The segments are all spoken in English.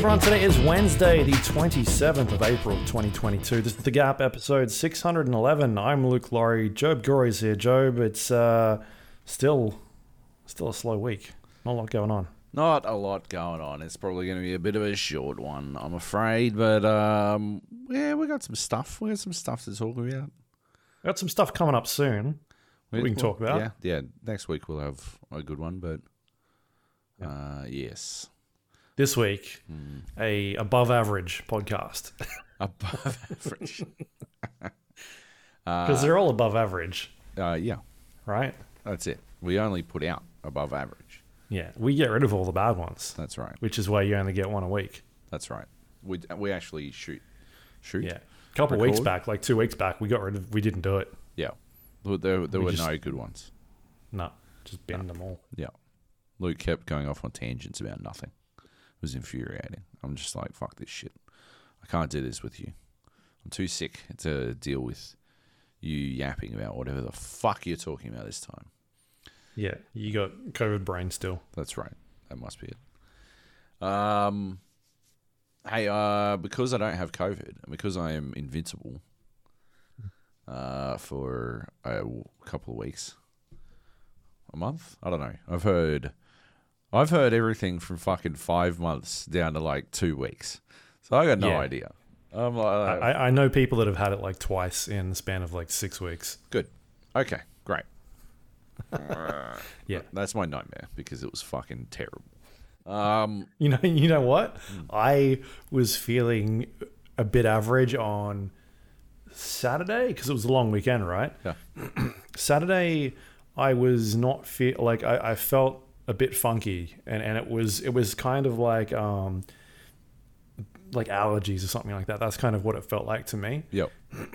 Everyone, today is Wednesday, the 27th of April 2022. This is The Gap, episode 611. I'm Luke Lawrie. Joab Gilroy's here. Joab, it's uh, still still a slow week. Not a lot going on. Not a lot going on. It's probably going to be a bit of a short one, I'm afraid. But um, yeah, we got some stuff. We got some stuff to talk about. We Got some stuff coming up soon. We can talk about. Yeah, yeah. Next week we'll have a good one, but uh, yes, This week, a above average podcast. above average. Because they're all above average, Uh, yeah, right? that's it. We only put out above average. Yeah. We get rid of all the bad ones, That's right. which is why you only get one a week. That's right. We we actually shoot, shoot. Yeah. A couple weeks back, like two weeks back, we got rid of, we didn't do it. yeah. There, there, there We were just- no good ones. No, just bin them all. Yeah. Luke kept going off on tangents about nothing. Was infuriating. I'm just like, fuck this shit. I can't do this with you. I'm too sick to deal with you yapping about whatever the fuck you're talking about this time. Yeah, you got COVID brain still. That's right. That must be it. Um, hey, uh, because I don't have COVID and because I am invincible uh, for a couple of weeks, a month, I don't know. I've heard, I've heard everything from fucking five months down to like two weeks. So I got no Yeah. idea. I'm like, I, I know people that have had it like twice in the span of like six weeks. good. Okay, great. Yeah. That's my nightmare because it was fucking terrible. Um, You know, you know what? I was feeling a bit average on Saturday because it was a long weekend, right? yeah. Saturday, I was not feel like I, I felt a bit funky, and, and it was it was kind of like um like allergies or something like that. That's kind of what it felt like to me. Yep.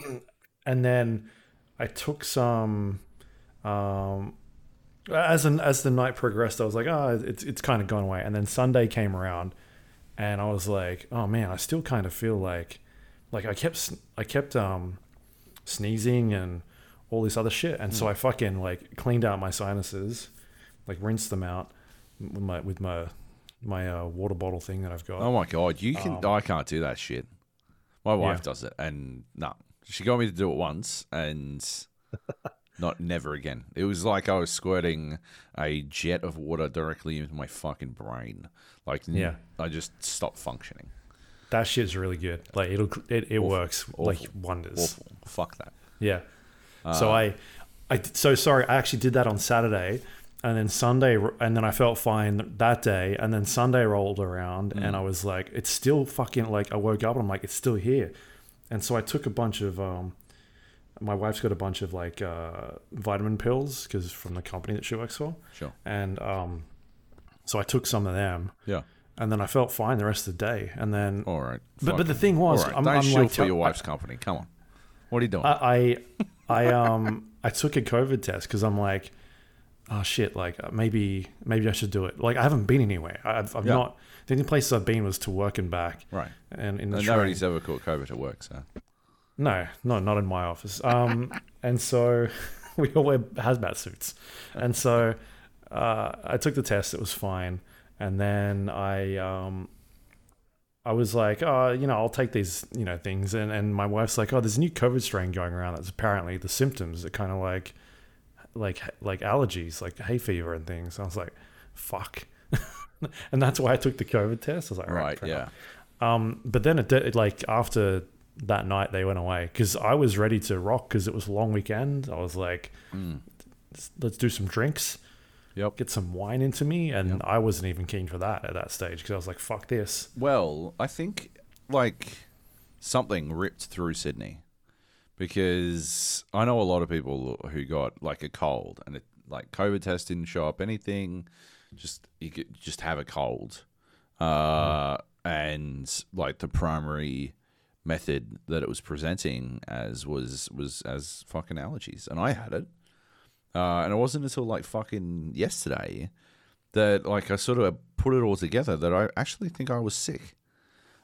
and then I took some. Um, as an, as the night progressed, I was like, oh, it's it's kind of gone away. And then Sunday came around, and I was like, oh man, I still kind of feel like, like I kept I kept um, sneezing and all this other shit, and so I fucking like cleaned out my sinuses, like rinse them out with my with my my uh, water bottle thing that I've got. Oh my god, you can. I can't do that shit. My wife Yeah. does it, and no, she got me to do it once, and not never again. It was like I was squirting a jet of water directly into my fucking brain. Like, Yeah. I just stopped functioning. That shit's really good. Like it'll it, it works like wonders. Awful. Fuck that. Yeah. so I, I so sorry. I actually did that on Saturday, and then Sunday, and then I felt fine that day, and then Sunday rolled around, and I was like, it's still fucking like I woke up and I'm like, it's still here, and so I took a bunch of um, my wife's got a bunch of like uh, vitamin pills because from the company that she works for, Sure. and um, so I took some of them, Yeah. and then I felt fine the rest of the day, and then All right. But- but the thing was, right. I'm- don't I'm like for your wife's company. Come on. What are you doing? I I, I um I took a COVID test because I'm like, oh shit, like uh, maybe maybe I should do it. Like I haven't been anywhere. I've, I've Yeah. not. The only places I've been was to work and back, right. and in the And nobody's ever caught COVID at work, so No, no, not in my office. Um, and so we all wear hazmat suits, and so uh, I took the test. It was fine, and then I um, I was like, oh, you know, I'll take these, you know, things, and and my wife's like, oh, there's a new COVID strain going around. That's apparently the symptoms are kind of like, like like allergies, like hay fever and things. I was like, fuck. And that's why I took the COVID test. I was like, right, right. Yeah. Um, but then it did, like after that night they went away because I was ready to rock because it was a long weekend. I was like, Mm. "Let's- let's do some drinks, Yep. get some wine into me, and I wasn't even keen for that at that stage because I was like, fuck this. Well, I think like something ripped through Sydney because I know a lot of people who got like a cold and it like COVID test didn't show up anything. Just you could just have a cold, uh, and like the primary method that it was presenting as was was as fucking allergies, and I had it. Uh, and it wasn't until like fucking yesterday that like I sort of put it all together that I actually think I was sick.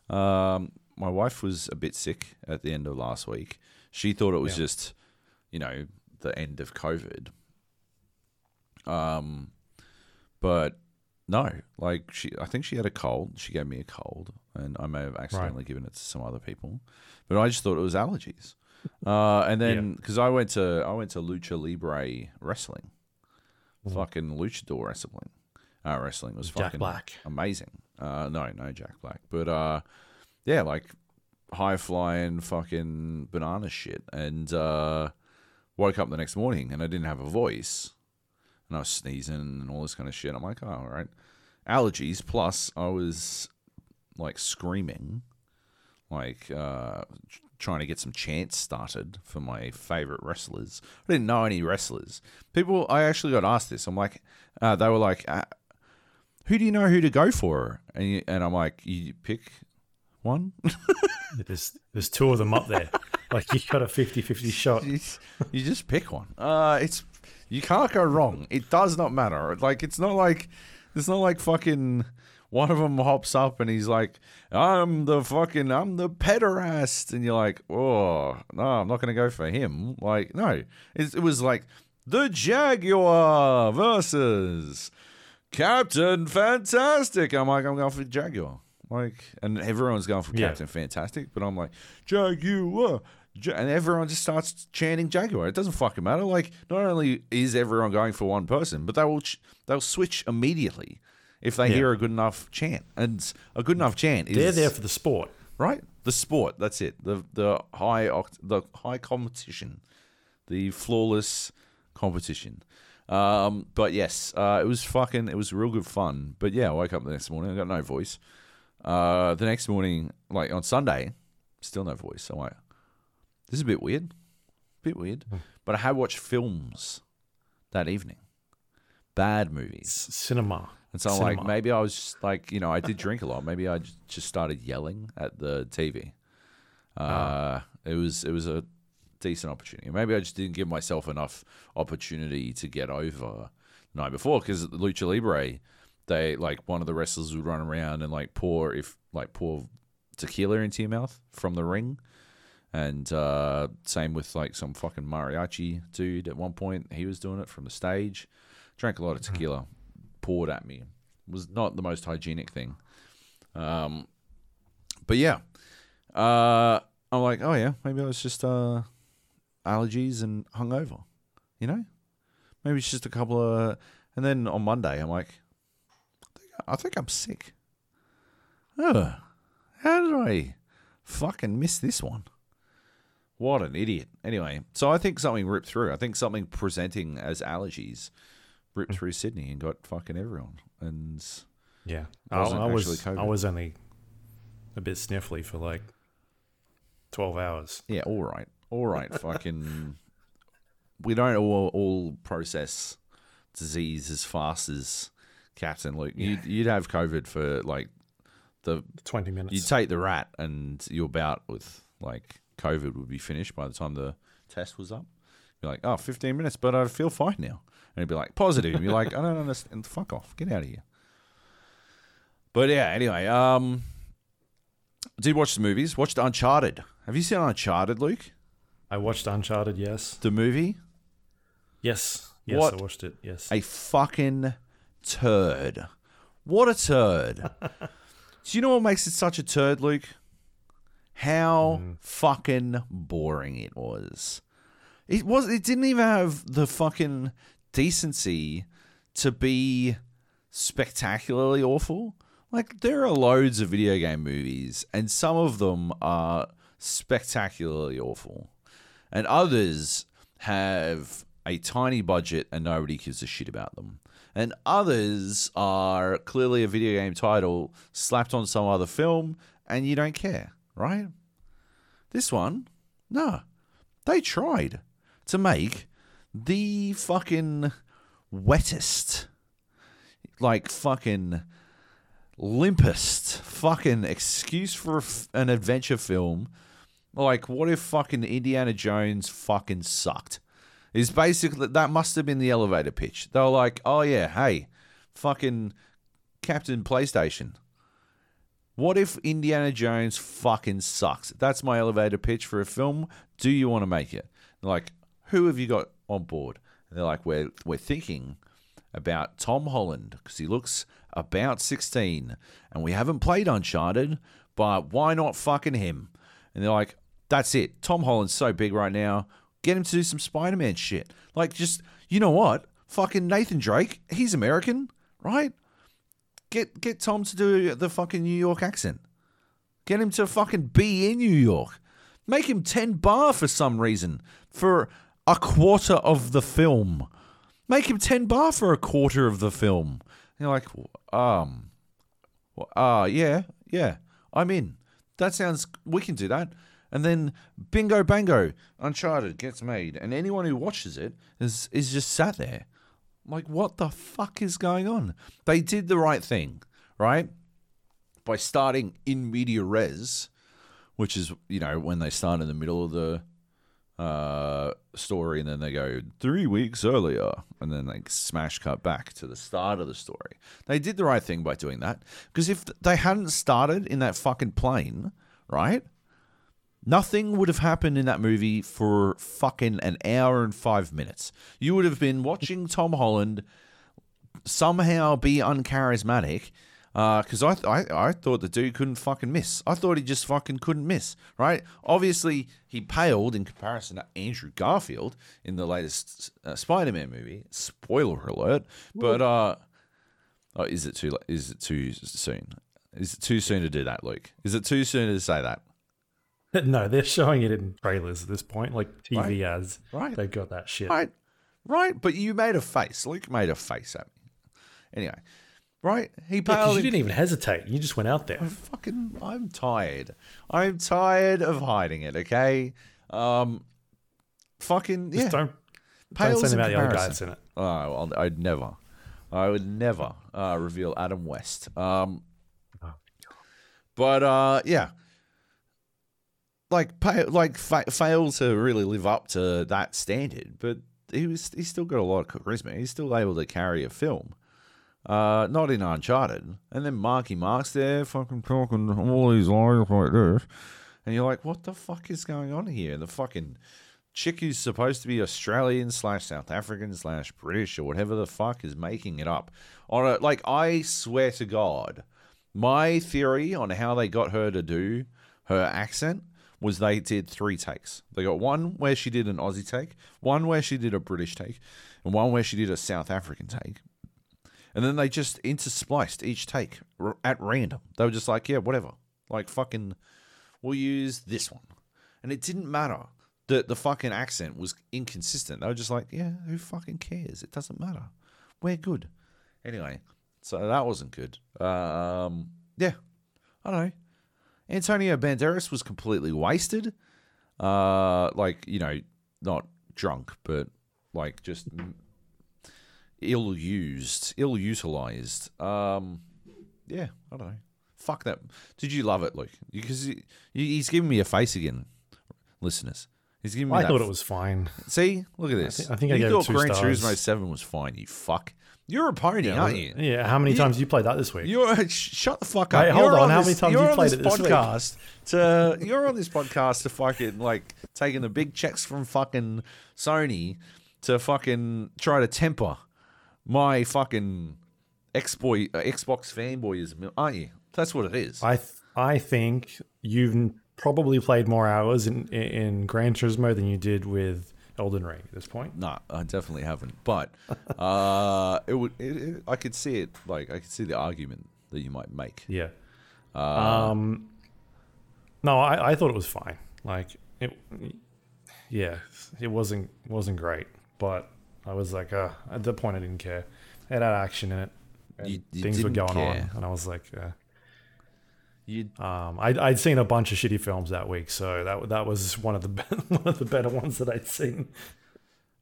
Um, my wife was a bit sick at the end of last week. She thought it was Yeah. just, you know, the end of COVID. Um, but no, like she, I think she had a cold. She gave me a cold, and I may have accidentally given it to some other people, but I just thought it was allergies. Uh, and then because I went to I went to lucha libre wrestling, fucking luchador wrestling. Uh, wrestling was Jack fucking Black. amazing. Uh, no, no Jack Black, but uh, yeah, like high flying fucking banana shit. And uh, woke up the next morning and I didn't have a voice, and I was sneezing and all this kind of shit. I'm like, oh, all right, allergies. Plus, I was like screaming, like uh, trying to get some chants started for my favorite wrestlers. I didn't know any wrestlers. People, I actually got asked this. I'm like, uh, they were like, uh, who do you know who to go for? And, you, and I'm like, you pick one. There's there's two of them up there. like you got a 50-50 shot. you, you just pick one. Uh, it's you can't go wrong. It does not matter. Like it's not like it's not like fucking one of them hops up and he's like, "I'm the fucking I'm the pederast," and you're like, "Oh no, I'm not gonna go for him." Like no, it, it was like the Jaguar versus Captain Fantastic. I'm like, I'm going for Jaguar. Like, and everyone's going for Yeah. Captain Fantastic, but I'm like, Jaguar. Ja- And everyone just starts chanting Jaguar. It doesn't fucking matter. Like, not only is everyone going for one person, but they will ch- they'll switch immediately if they Yeah. hear a good enough chant. And a good enough chant is They're there for the sport. right? The sport. That's it. The the high oct- the high competition, the flawless competition. Um, but yes, uh, it was fucking. It was real good fun. But yeah, I woke up the next morning. I got no voice. Uh, the next morning, like on Sunday, still no voice. I'm like, this is a bit weird. A bit weird. But I had watched films that evening. Bad movies. Cinema. And so I'm like, maybe I was just like, you know, I did drink a lot. Maybe I just started yelling at the TV. Uh, It was it was a decent opportunity. Maybe I just didn't give myself enough opportunity to get over the night before because Lucha Libre, they like one of the wrestlers would run around and like pour if like pour tequila into your mouth from the ring. And uh, same with like some fucking mariachi dude at one point. He was doing it from the stage. Drank a lot of tequila, poured at me. Was not the most hygienic thing. Um, but yeah, uh, I'm like, oh yeah, maybe it was just uh, allergies and hungover. You know, maybe it's just a couple of. And then on Monday, I'm like, I think, I'm sick. Oh, how did I fucking miss this one? What an idiot. Anyway, so I think something ripped through. I think something presenting as allergies ripped hmm. through Sydney and got fucking everyone. And Yeah. I, I was actually I was only a bit sniffly for like 12 hours. yeah, all right, all right, fucking. We don't all, all process disease as fast as Captain Luke. You'd, you'd have COVID for like the 20 minutes. You'd take the rat and your bout with like COVID would be finished by the time the test was up. You're like, oh, 15 minutes, but I feel fine now. And it'd be like, positive. And you're like, I don't understand. Fuck off. Get out of here. But yeah, anyway, um, did watch the movies. Watched Uncharted. Have you seen Uncharted, Luke? I watched Uncharted, yes. The movie? Yes. Yes, What? I watched it. Yes. A fucking turd. What a turd. Do you know what makes it such a turd, Luke? How hmm. fucking boring it was. It was it didn't even have the fucking decency to be spectacularly awful. Like there are loads of video game movies and some of them are spectacularly awful. And others have a tiny budget and nobody gives a shit about them. And others are clearly a video game title slapped on some other film and you don't care, right? This one, no. They tried to make the fucking wettest, like fucking limpest fucking excuse for an adventure film. Like, what if fucking Indiana Jones fucking sucked? Is basically that must have been the elevator pitch. They were like, "Oh yeah, hey, fucking Captain PlayStation. What if Indiana Jones fucking sucks? That's my elevator pitch for a film. Do you want to make it?" Like, "Who have you got on board?" And they're like, "We're we're thinking about Tom Holland because he looks about 16 and we haven't played Uncharted, but why not fucking him? And they're like, that's it. Tom Holland's so big right now. Get him to do some Spider Man shit. Like, just, you know what? Fucking Nathan Drake, he's American, right? Get get Tom to do the fucking New York accent. Get him to fucking be in New York. Make him 10 bar for some reason for a quarter of the film. Make him 10 bar for a quarter of the film. And you're like, um, uh, yeah, yeah, I'm in. That sounds, we can do that. And then bingo bango, Uncharted gets made. And anyone who watches it is, is just sat there. Like, what the fuck is going on? They did the right thing, right? By starting in media res, which is, you know, when they start in the middle of the uh, story and then they go three weeks earlier and then they smash cut back to the start of the story. They did the right thing by doing that because if they hadn't started in that fucking plane, right? Nothing would have happened in that movie for fucking an hour and five minutes. You would have been watching Tom Holland somehow be uncharismatic because uh, I, I I thought the dude couldn't fucking miss. I thought he just fucking couldn't miss. Right? Obviously, he paled in comparison to Andrew Garfield in the latest uh, Spider-Man movie. Spoiler alert! But uh, oh, is it too is it too soon? Is it too soon to do that, Luke? Is it too soon to say that? No, they're showing it in trailers at this point, like TV Right. ads. Right. They've got that shit. Right, right. But you made a face. Luke made a face at me. Anyway, right? He Yeah, you didn't even hesitate. You just went out there. I'm fucking. I'm tired. I'm tired of hiding it. Okay. Um. Fucking yeah. Just don't, don't Pales say in about the other guy that's in it. Oh, well, I'd never. I would never uh, reveal Adam West. Um, Oh, but uh, yeah, like like fa- failed to really live up to that standard. But he was he's still got a lot of charisma. He's still able to carry a film. Uh, not in Uncharted. And then Marky Mark's there, fucking talking all these lines like this, and you're like, what the fuck is going on here? The fucking chick who's supposed to be Australian slash South African slash British or whatever the fuck is making it up. On a, like, I swear to God, my theory on how they got her to do her accent was they did three takes. They got one where she did an Aussie take, one where she did a British take, and one where she did a South African take. And then they just interspliced each take at random. They were just like, yeah, whatever. Like, fucking, we'll use this one. And it didn't matter that the fucking accent was inconsistent. They were just like, yeah, who fucking cares? It doesn't matter. We're good. Anyway, so that wasn't good. Um, yeah, I don't know. Antonio Banderas was completely wasted. Uh, like, you know, not drunk, but like just ill used, ill utilized. Um, yeah, I don't know. Fuck that. Did you love it, Luke? Because he, he's giving me a face again, listeners. He's giving me. I thought it was fine. See, look at this. thi- I think I you gave it thought two Gran stars. Turismo Seven was fine. You fuck. You're a pony, aren't you? Yeah. How many You- times you played that this week? You're sh- shut the fuck up. Hey, hold You're on, how this- many times you're you on played this it this week? podcast to you're on this podcast to fucking like taking the big checks from fucking Sony to fucking try to temper my fucking Xboy uh, Xbox fanboyism, aren't you? That's what it is. I th- I think you've probably played more hours in, in in Gran Turismo than you did with Elden Ring at this point. No, I definitely haven't. But uh, it would. It, it, I could see it. Like I could see the argument that you might make. Yeah. Uh, um. No, I, I thought it was fine. Like it. Yeah, it wasn't wasn't great, but I was like, uh, at the point, I didn't care. It had action in it. You- you things were going care. on, and I was like, uh, um, I'd, I'd seen a bunch of shitty films that week, so that that was one of the one of the better ones that I'd seen.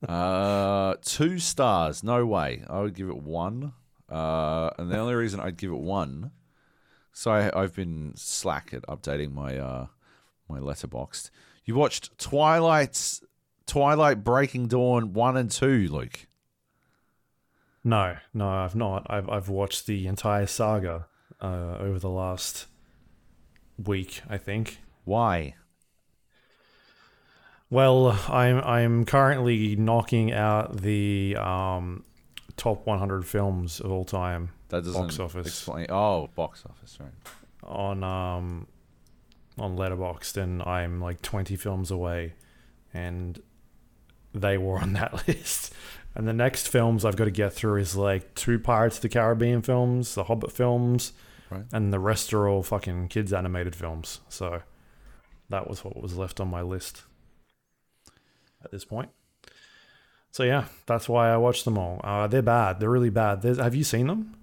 Uh, two stars. No way. I would give it one. Uh, and the only reason I'd give it one, so I, I've been slack at updating my uh my Letterboxd. You watched Twilight's Twilight Breaking Dawn one and two, Luke. No, no, I've not. I've I've watched the entire saga uh, over the last week, I think. Why? Well, I'm I'm currently knocking out the um, top 100 films of all time That doesn't Box office. explain. Oh, box office, right? on um on Letterboxd, and I'm like 20 films away, and they were on that list. And the next films I've got to get through is like two Pirates of the Caribbean films, the Hobbit films, Right. and the rest are all fucking kids animated films. So that was what was left on my list at this point. So yeah, that's why I watched them all. Uh, they're bad. They're really bad. There's, have you seen them?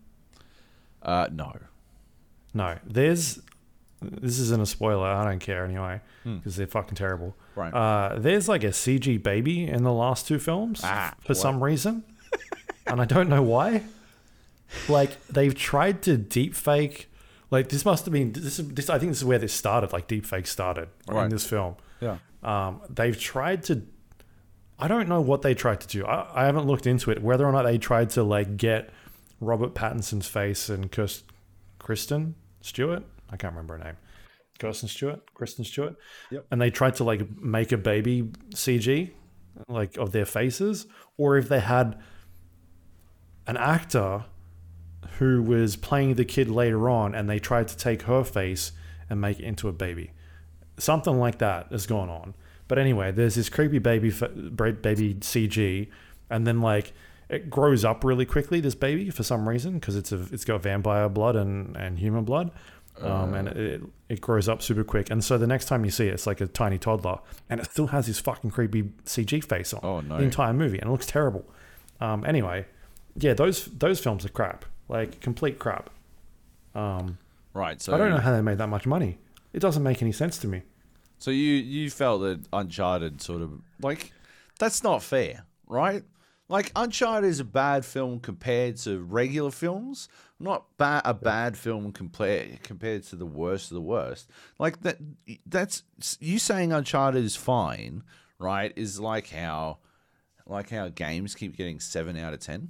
Uh, no. No. There's. This isn't a spoiler. I don't care anyway Hmm. because they're fucking terrible. Right. Uh, there's like a CG baby in the last two films Ah, for some reason, and I don't know why. Like they've tried to deep fake. Like this must have been this. is- This I think this is where this started. Like deep fake started in this film. yeah. Um, they've tried to. I don't know what they tried to do. I, I haven't looked into it. Whether or not they tried to like get Robert Pattinson's face and Kirst, Kristen Stewart. I can't remember her name. Kirsten Stewart, Kristen Stewart. Yep. And they tried to like make a baby CG, like of their faces, or if they had an actor who was playing the kid later on, and they tried to take her face and make it into a baby something like that has gone on. But anyway, there's this creepy baby baby CG, and then like it grows up really quickly. This baby for some reason because it's a it's got vampire blood and and human blood, um, and it it grows up super quick. And so the next time you see it, it's like a tiny toddler, and it still has this fucking creepy CG face on Oh, no. the entire movie, and it looks terrible. Um, anyway, yeah, those those films are crap, like complete crap. Um, Right. So I don't know how they made that much money. It doesn't make any sense to me. So you you felt that Uncharted sort of like that's not fair, right? Like Uncharted is a bad film compared to regular films, not ba- a bad film compared compared to the worst of the worst. Like that that's you saying Uncharted is fine, right? Is like how like how games keep getting 7 out of 10.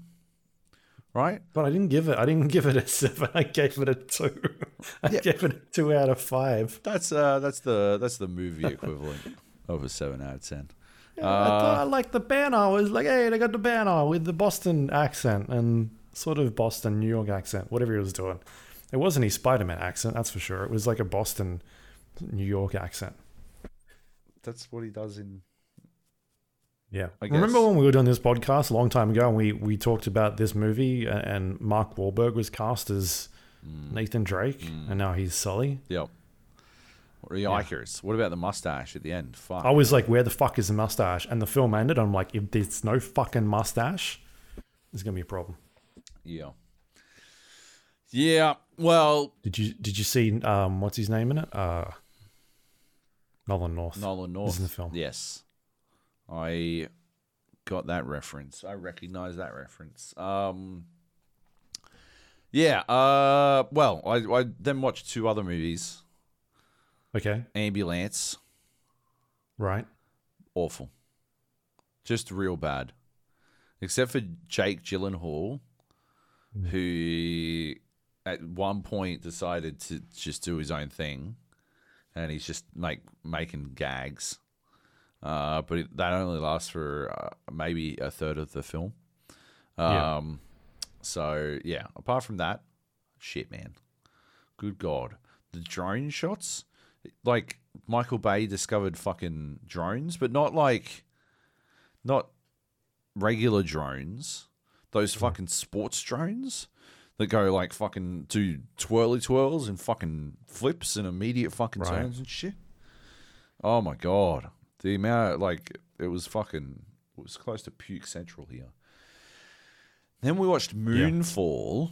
Right? But I didn't give it. I didn't give it a seven. I gave it a two. I Yeah. gave it a two out of five. That's uh that's the that's the movie equivalent of a 7 out of 10. Yeah, I thought I liked the banner. I was like, hey, they got the banner with the Boston accent and sort of Boston, New York accent, whatever he was doing. It wasn't his Spider Man accent, that's for sure. It was like a Boston, New York accent. That's what he does in Yeah. I Remember when we were doing this podcast a long time ago and we, we talked about this movie and Mark Wahlberg was cast as Mm. Nathan Drake and now he's Sully? Yep. Yikers. What about the mustache at the end? Fuck. I was like, where the fuck is the mustache? And the film ended. I'm like, if there's no fucking mustache, there's gonna be a problem. Yeah. Yeah. Well, Did you did you see um what's his name in it? Uh Nolan North. Nolan North. Is in the film. Yes. I got that reference. I recognize that reference. Um Yeah, uh well, I I then watched two other movies. Okay. Ambulance, Right. awful. Just real bad. Except for Jake Gyllenhaal, who at one point decided to just do his own thing, and he's just like making gags. Uh, but it, that only lasts for uh, maybe a third of the film. Yeah. Um, so yeah. Apart from that, shit, man. Good God, the drone shots. Like Michael Bay discovered fucking drones, but not like, not regular drones. Those fucking sports drones that go like fucking do twirly twirls and fucking flips and immediate fucking Right. turns and shit. Oh my god, the amount like it was fucking it was close to puke central here. Then we watched Moonfall,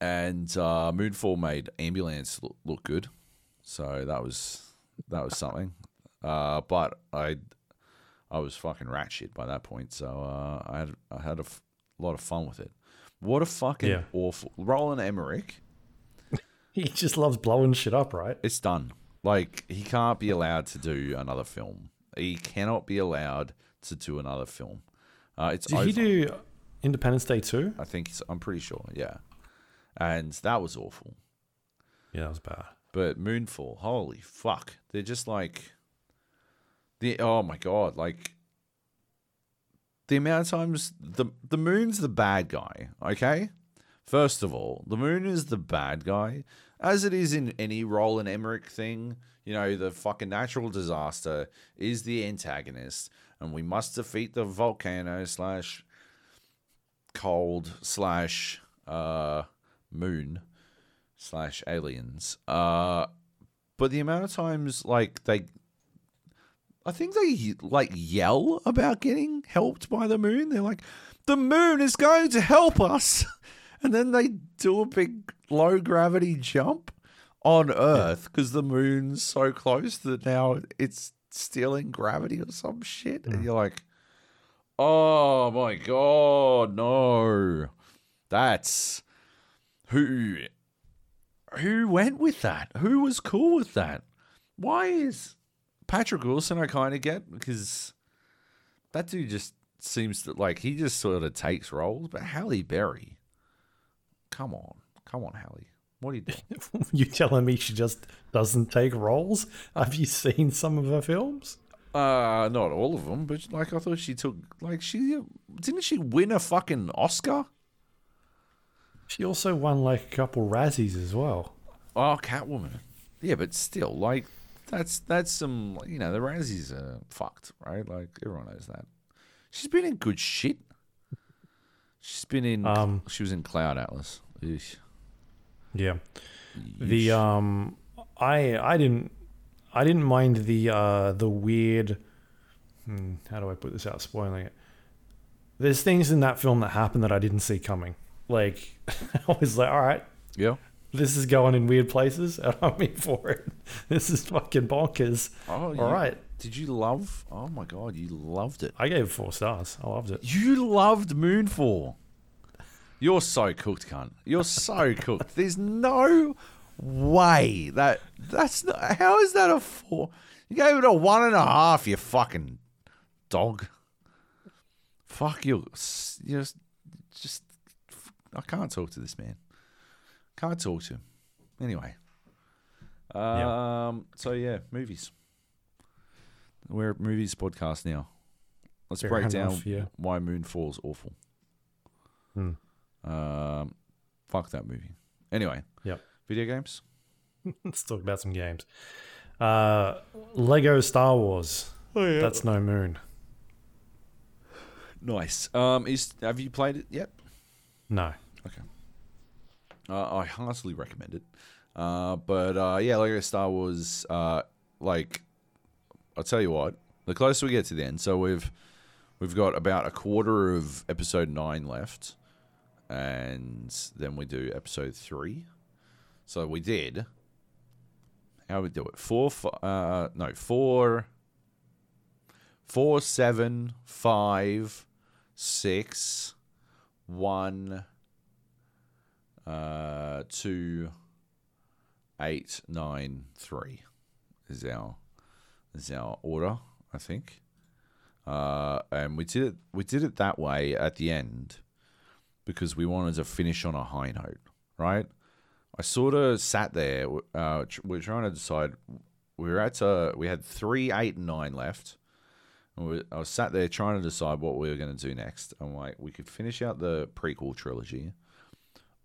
and uh, Moonfall made Ambulance look, look good, so that was that was something. Uh, but I I was fucking ratchet by that point, so uh, I had I had a f- lot of fun with it. What a fucking Yeah. awful Roland Emmerich. He just loves blowing shit up, right? It's done. Like he can't be allowed to do another film. He cannot be allowed to do another film. Uh, it's Did over. he do Independence Day too? I think I'm pretty sure. Yeah, and that was awful. Yeah, that was bad. But Moonfall, holy fuck, they're just like the oh my god, like the amount of times the the moon's the bad guy. Okay, first of all, the moon is the bad guy, as it is in any Roland Emmerich thing. You know, the fucking natural disaster is the antagonist, and we must defeat the volcano slash cold slash uh moon slash aliens. Uh, but the amount of times like they I think they like yell about getting helped by the moon. They're like, the moon is going to help us. And then they do a big low gravity jump on Earth because the moon's so close that now it's stealing gravity or some shit. And mm. you're like, oh my God, no. That's who who went with that? Who was cool with that? Why is Patrick Wilson I kind of get because that dude just seems to like he just sort of takes roles, but Halle Berry, come on, come on, Halle. what are you doing? you telling me she just doesn't take roles? Have you seen some of her films? uh, not all of them, but like I thought she took like she didn't she win a fucking Oscar? She also won like a couple Razzies as well. Oh, Catwoman. Yeah, but still, like that's that's some you know the Razzies are fucked, right? Like everyone knows that. She's been in good shit. She's been in. Um, she was in Cloud Atlas. Eesh. Yeah. The um I I didn't I didn't mind the uh the weird hmm, how do I put this out spoiling it. There's things in that film that happen that I didn't see coming. Like I was like, all right, Yeah. this is going in weird places and I'm in for it. This is fucking bonkers. Oh, All right. Did you love? Oh my god, you loved it. I gave it four stars. I loved it. You loved Moonfall. You're so cooked, cunt. You're so cooked. There's no way that that's not. How is that a four? You gave it a one and a half. You fucking dog. Fuck you. You just, just. I can't talk to this man. Can't talk to him. Anyway. Yeah. Um. So yeah, movies. We're a movies podcast now. Let's Fair break enough, down yeah. why Moonfall's awful. Hmm. Um, fuck that movie. Anyway. Yep. Video games. Let's talk about some games. Uh Lego Star Wars. Oh yeah. That's no moon. nice. Um, is have you played it yet? No. Okay. Uh, I heartily recommend it. Uh, but uh, yeah, Lego Star Wars. Uh, like, I'll tell you what. The closer we get to the end, so we've we've got about a quarter of episode nine left, and then we do episode three. So we did. How we do it? Four. Uh, no, four. Four, seven, five, six, one uh, two, eight, nine, three is our is our order, I think. Uh, and we did it we did it that way at the end because we wanted to finish on a high note, right? I sort of sat there. Uh, we are trying to decide. We were at uh, we had three, eight, and nine left. And we, I was sat there trying to decide what we were going to do next. I'm like, we could finish out the prequel trilogy,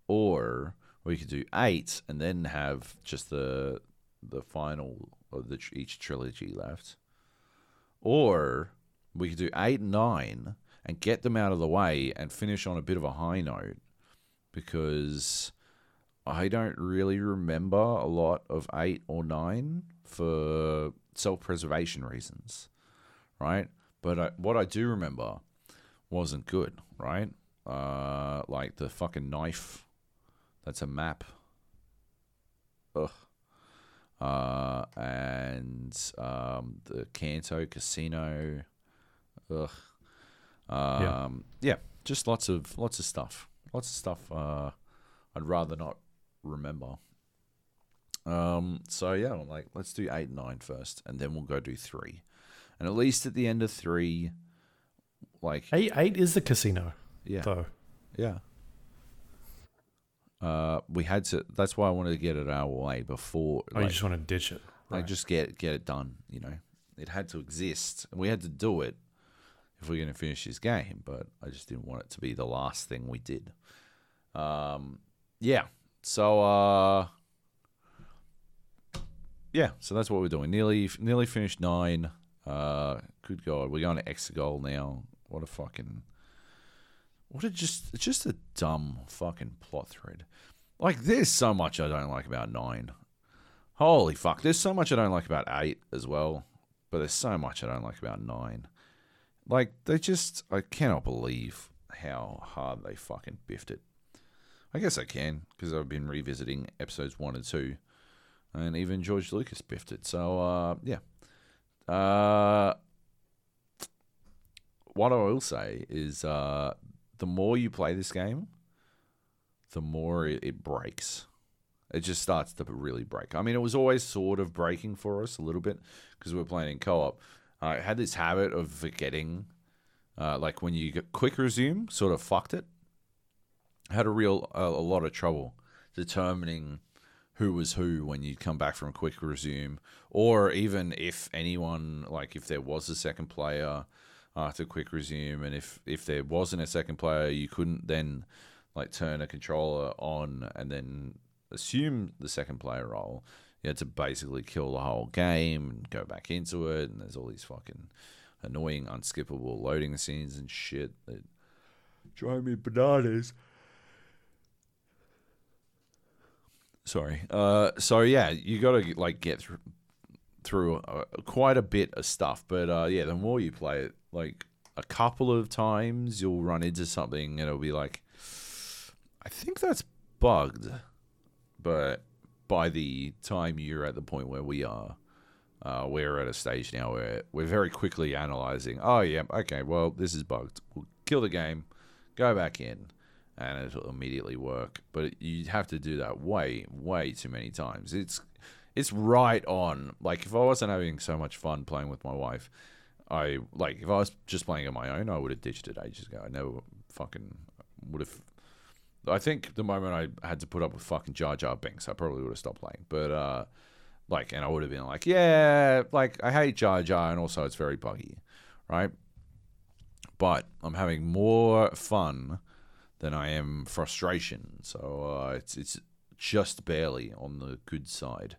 or we could do eight and then have just the the final of the each trilogy left, or we could do eight and nine and get them out of the way and finish on a bit of a high note because I don't really remember a lot of eight or nine for self preservation reasons, right? But I, what I do remember wasn't good, right? Uh, like the fucking knife. That's a map. Ugh. Uh, and um, the Canto Casino. Ugh. Um, yeah. just lots of lots of stuff. Lots of stuff. Uh, I'd rather not remember. Um, so yeah, I'm like, let's do eight and nine first, and then we'll go do three. And at least at the end of three, like Eight eight is the casino, yeah, though. yeah. Uh, we had to. That's why I wanted to get it out of the way before. Oh, like, you just want to ditch it. like Right. just get get it done. You know, it had to exist, we had to do it if we're going to finish this game, but I just didn't want it to be the last thing we did. Um, yeah. So, uh, yeah. So that's what we're doing. Nearly, nearly finished nine. Uh, good God, we're going to Exegol now. What a fucking, what a just, it's just a dumb fucking plot thread. Like, there's so much I don't like about nine. Holy fuck, there's so much I don't like about eight as well, but there's so much I don't like about nine. Like, they just, I cannot believe how hard they fucking biffed it. I guess I can, because I've been revisiting episodes one and two, and even George Lucas biffed it. So, uh, yeah. Uh, what I will say is uh, the more you play this game, the more it, it breaks. It just starts to really break. I mean, it was always sort of breaking for us a little bit because we were playing in co op. I had this habit of forgetting, uh, like when you get quick resume, sort of fucked it. I had a real, a, a lot of trouble determining who was who when you come back from a quick resume, or even if anyone, like if there was a second player after quick resume, and if if there wasn't a second player, you couldn't then like turn a controller on and then assume the second player role. You had to basically kill the whole game and go back into it, and there's all these fucking annoying, unskippable loading scenes and shit that drive me bananas. Sorry. Uh, so yeah, you got to like get through through uh, quite a bit of stuff, but uh, yeah, the more you play it, like a couple of times, you'll run into something and it'll be like, I think that's bugged, but by the time you're at the point where we are, uh, we're at a stage now where we're very quickly analyzing. Oh yeah, okay, well this is bugged. We'll kill the game, go back in, and it'll immediately work. But you have to do that way, way too many times. It's it's right on. Like if I wasn't having so much fun playing with my wife, I like if I was just playing on my own, I would have ditched it ages ago. I never fucking would have. I think the moment I had to put up with fucking Jar Jar Binks, I probably would have stopped playing. But uh, like, and I would have been like, yeah, like I hate Jar Jar, and also it's very buggy, right? But I'm having more fun than I am frustration. So uh, it's it's just barely on the good side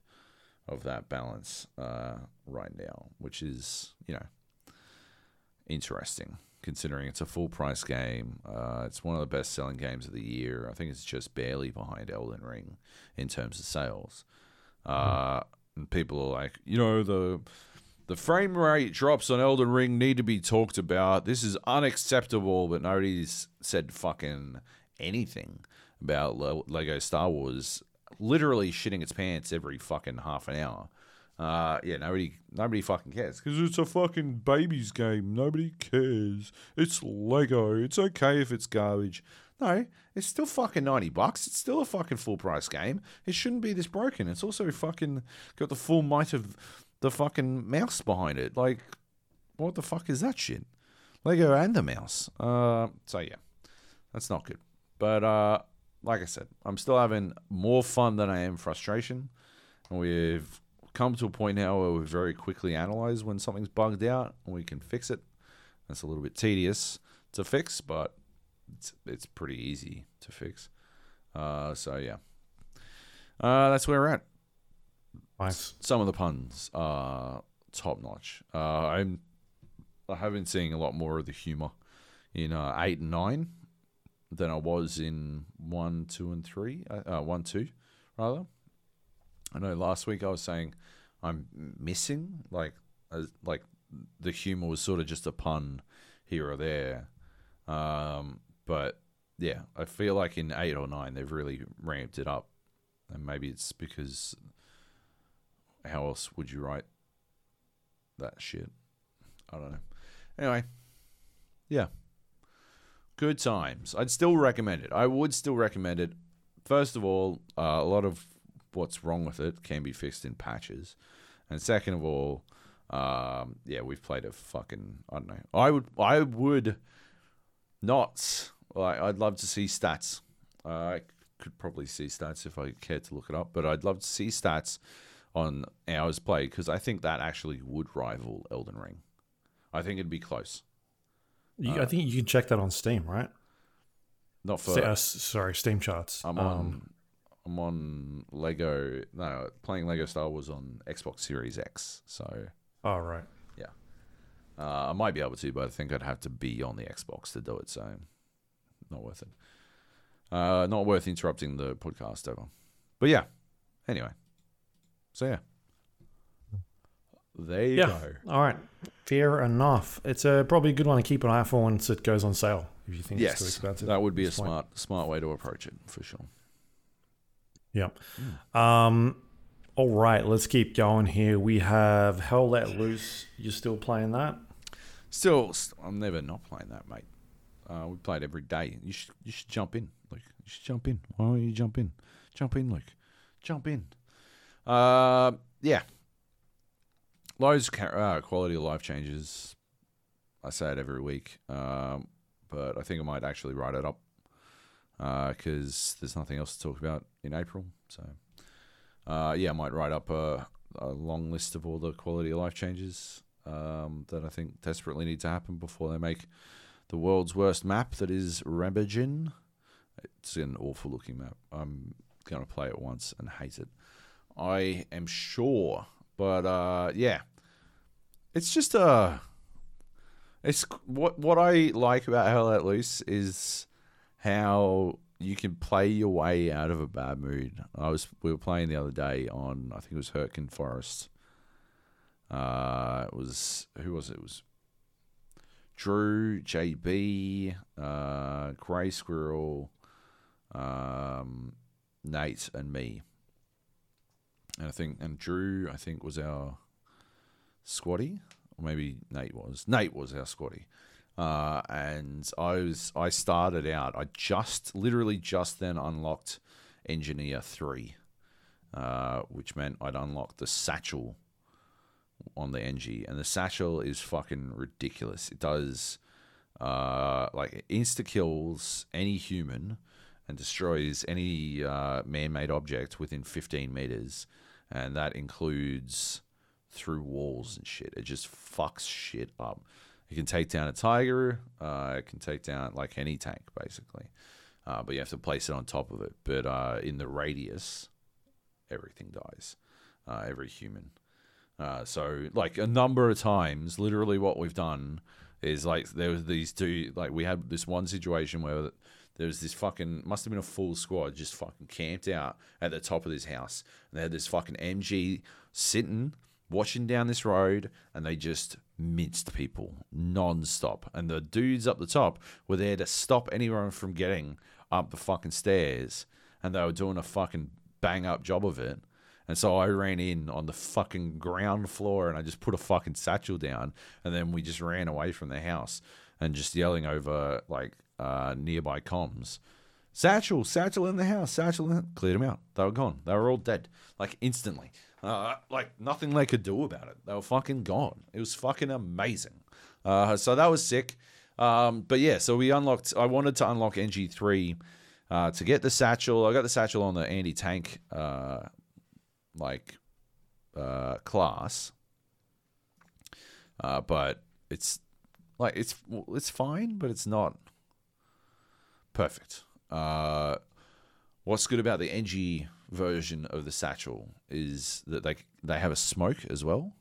of that balance uh, right now, which is you know interesting considering it's a full price game. Uh, it's one of the best selling games of the year. I think it's just barely behind Elden Ring in terms of sales. Uh, and people are like, you know, the the frame rate drops on Elden Ring need to be talked about. This is unacceptable, but nobody's said fucking anything about Lego Star Wars literally shitting its pants every fucking half an hour. Uh, yeah, nobody, nobody fucking cares because it's a fucking baby's game. Nobody cares. It's Lego. It's okay if it's garbage. No, it's still fucking ninety bucks. It's still a fucking full price game. It shouldn't be this broken. It's also fucking got the full might of the fucking mouse behind it. Like, what the fuck is that shit? Lego and the mouse. Uh, so yeah, that's not good. But uh, like I said, I'm still having more fun than I am frustration. And we've come to a point now where we very quickly analyze when something's bugged out and we can fix it. That's a little bit tedious to fix, but it's it's pretty easy to fix. Uh, so yeah, uh, that's where we're at. Nice. Some of the puns are top notch. Uh, I'm I have been seeing a lot more of the humor in uh, eight and nine than I was in one, two, and three. Uh, uh, one, two, rather. I know last week I was saying I'm missing like like the humor was sort of just a pun here or there. Um, but yeah, I feel like in eight or nine they've really ramped it up, and maybe it's because how else would you write that shit? I don't know. Anyway, yeah, good times. I'd still recommend it. I would still recommend it. First of all, uh, a lot of what's wrong with it can be fixed in patches, and second of all, um, yeah, we've played a fucking I don't know. I would I would not like I'd love to see stats. Uh, I could probably see stats if I cared to look it up, but I'd love to see stats on hours played because I think that actually would rival Elden Ring. I think it'd be close. You, I think you can check that on Steam, right? Not for Sta- uh, sorry, Steam charts. I'm Um, on I'm on Lego no playing Lego Star Wars on Xbox Series X. So oh right. uh, I might be able to, but I think I'd have to be on the Xbox to do it. So not worth it. Uh, not worth interrupting the podcast ever. But yeah. Anyway. So yeah. There you Yeah. go. All right. Fair enough. It's a probably a good one to keep an eye for once it goes on sale. If you think it's too expensive. that would be a That's fine. smart smart way to approach it for sure. Yeah. Um. All right. Let's keep going here. We have Hell Let Loose. You're still playing that? Still, I'm never not playing that, mate. Uh, we play it every day. You should you should jump in, Luke. You should jump in. Why don't you jump in? Jump in, Luke. Jump in. Uh, yeah. Of uh, quality of life changes. I say it every week, um, but I think I might actually write it up because there's nothing else to talk about in April. So, uh, yeah, I might write up a, a long list of all the quality of life changes um, that I think desperately need to happen before they make the world's worst map that is Rebellion. It's an awful looking map. I'm going to play it once and hate it. I am sure. But uh, yeah, it's just uh, it's what what I like about Hell Let Loose is how you can play your way out of a bad mood. I was we were playing the other day on I think it was Hurtgen Forest. Uh, it was who was it? It was Drew, JB, uh, Grey Squirrel, um, Nate, and me. And I think and Drew I think was our squatty, or maybe Nate was. Nate was our squatty. Uh, and I was I started out. I just literally just then unlocked Engineer three, uh, which meant I'd unlocked the satchel on the NG, and the satchel is fucking ridiculous. It does uh, like insta kills any human and destroys any uh, man-made object within 15 meters, and that includes through walls and shit. It just fucks shit up. It can take down a tiger. Uh, it can take down like any tank, basically. Uh, but you have to place it on top of it. But uh, in the radius, everything dies. Uh, every human. Uh, so like a number of times, literally what we've done is like there was these two. Like we had this one situation where there was this fucking must have been a full squad just fucking camped out at the top of this house. And they had this fucking MG sitting watching down this road and they just minced people non-stop. And the dudes up the top were there to stop anyone from getting up the fucking stairs. And they were doing a fucking bang up job of it. And so I ran in on the fucking ground floor and I just put a fucking satchel down. And then we just ran away from the house and just yelling over like uh, nearby comms Satchel, Satchel in the house, Satchel in cleared them out. They were gone. They were all dead, like instantly. Uh, like nothing they could do about it. They were fucking gone. It was fucking amazing. Uh, so that was sick. Um, but yeah, so we unlocked. I wanted to unlock NG three uh, to get the satchel. I got the satchel on the anti tank uh, like uh, class, uh, but it's like it's it's fine, but it's not perfect. Uh, what's good about the NG version of the satchel is that they they have a smoke as well,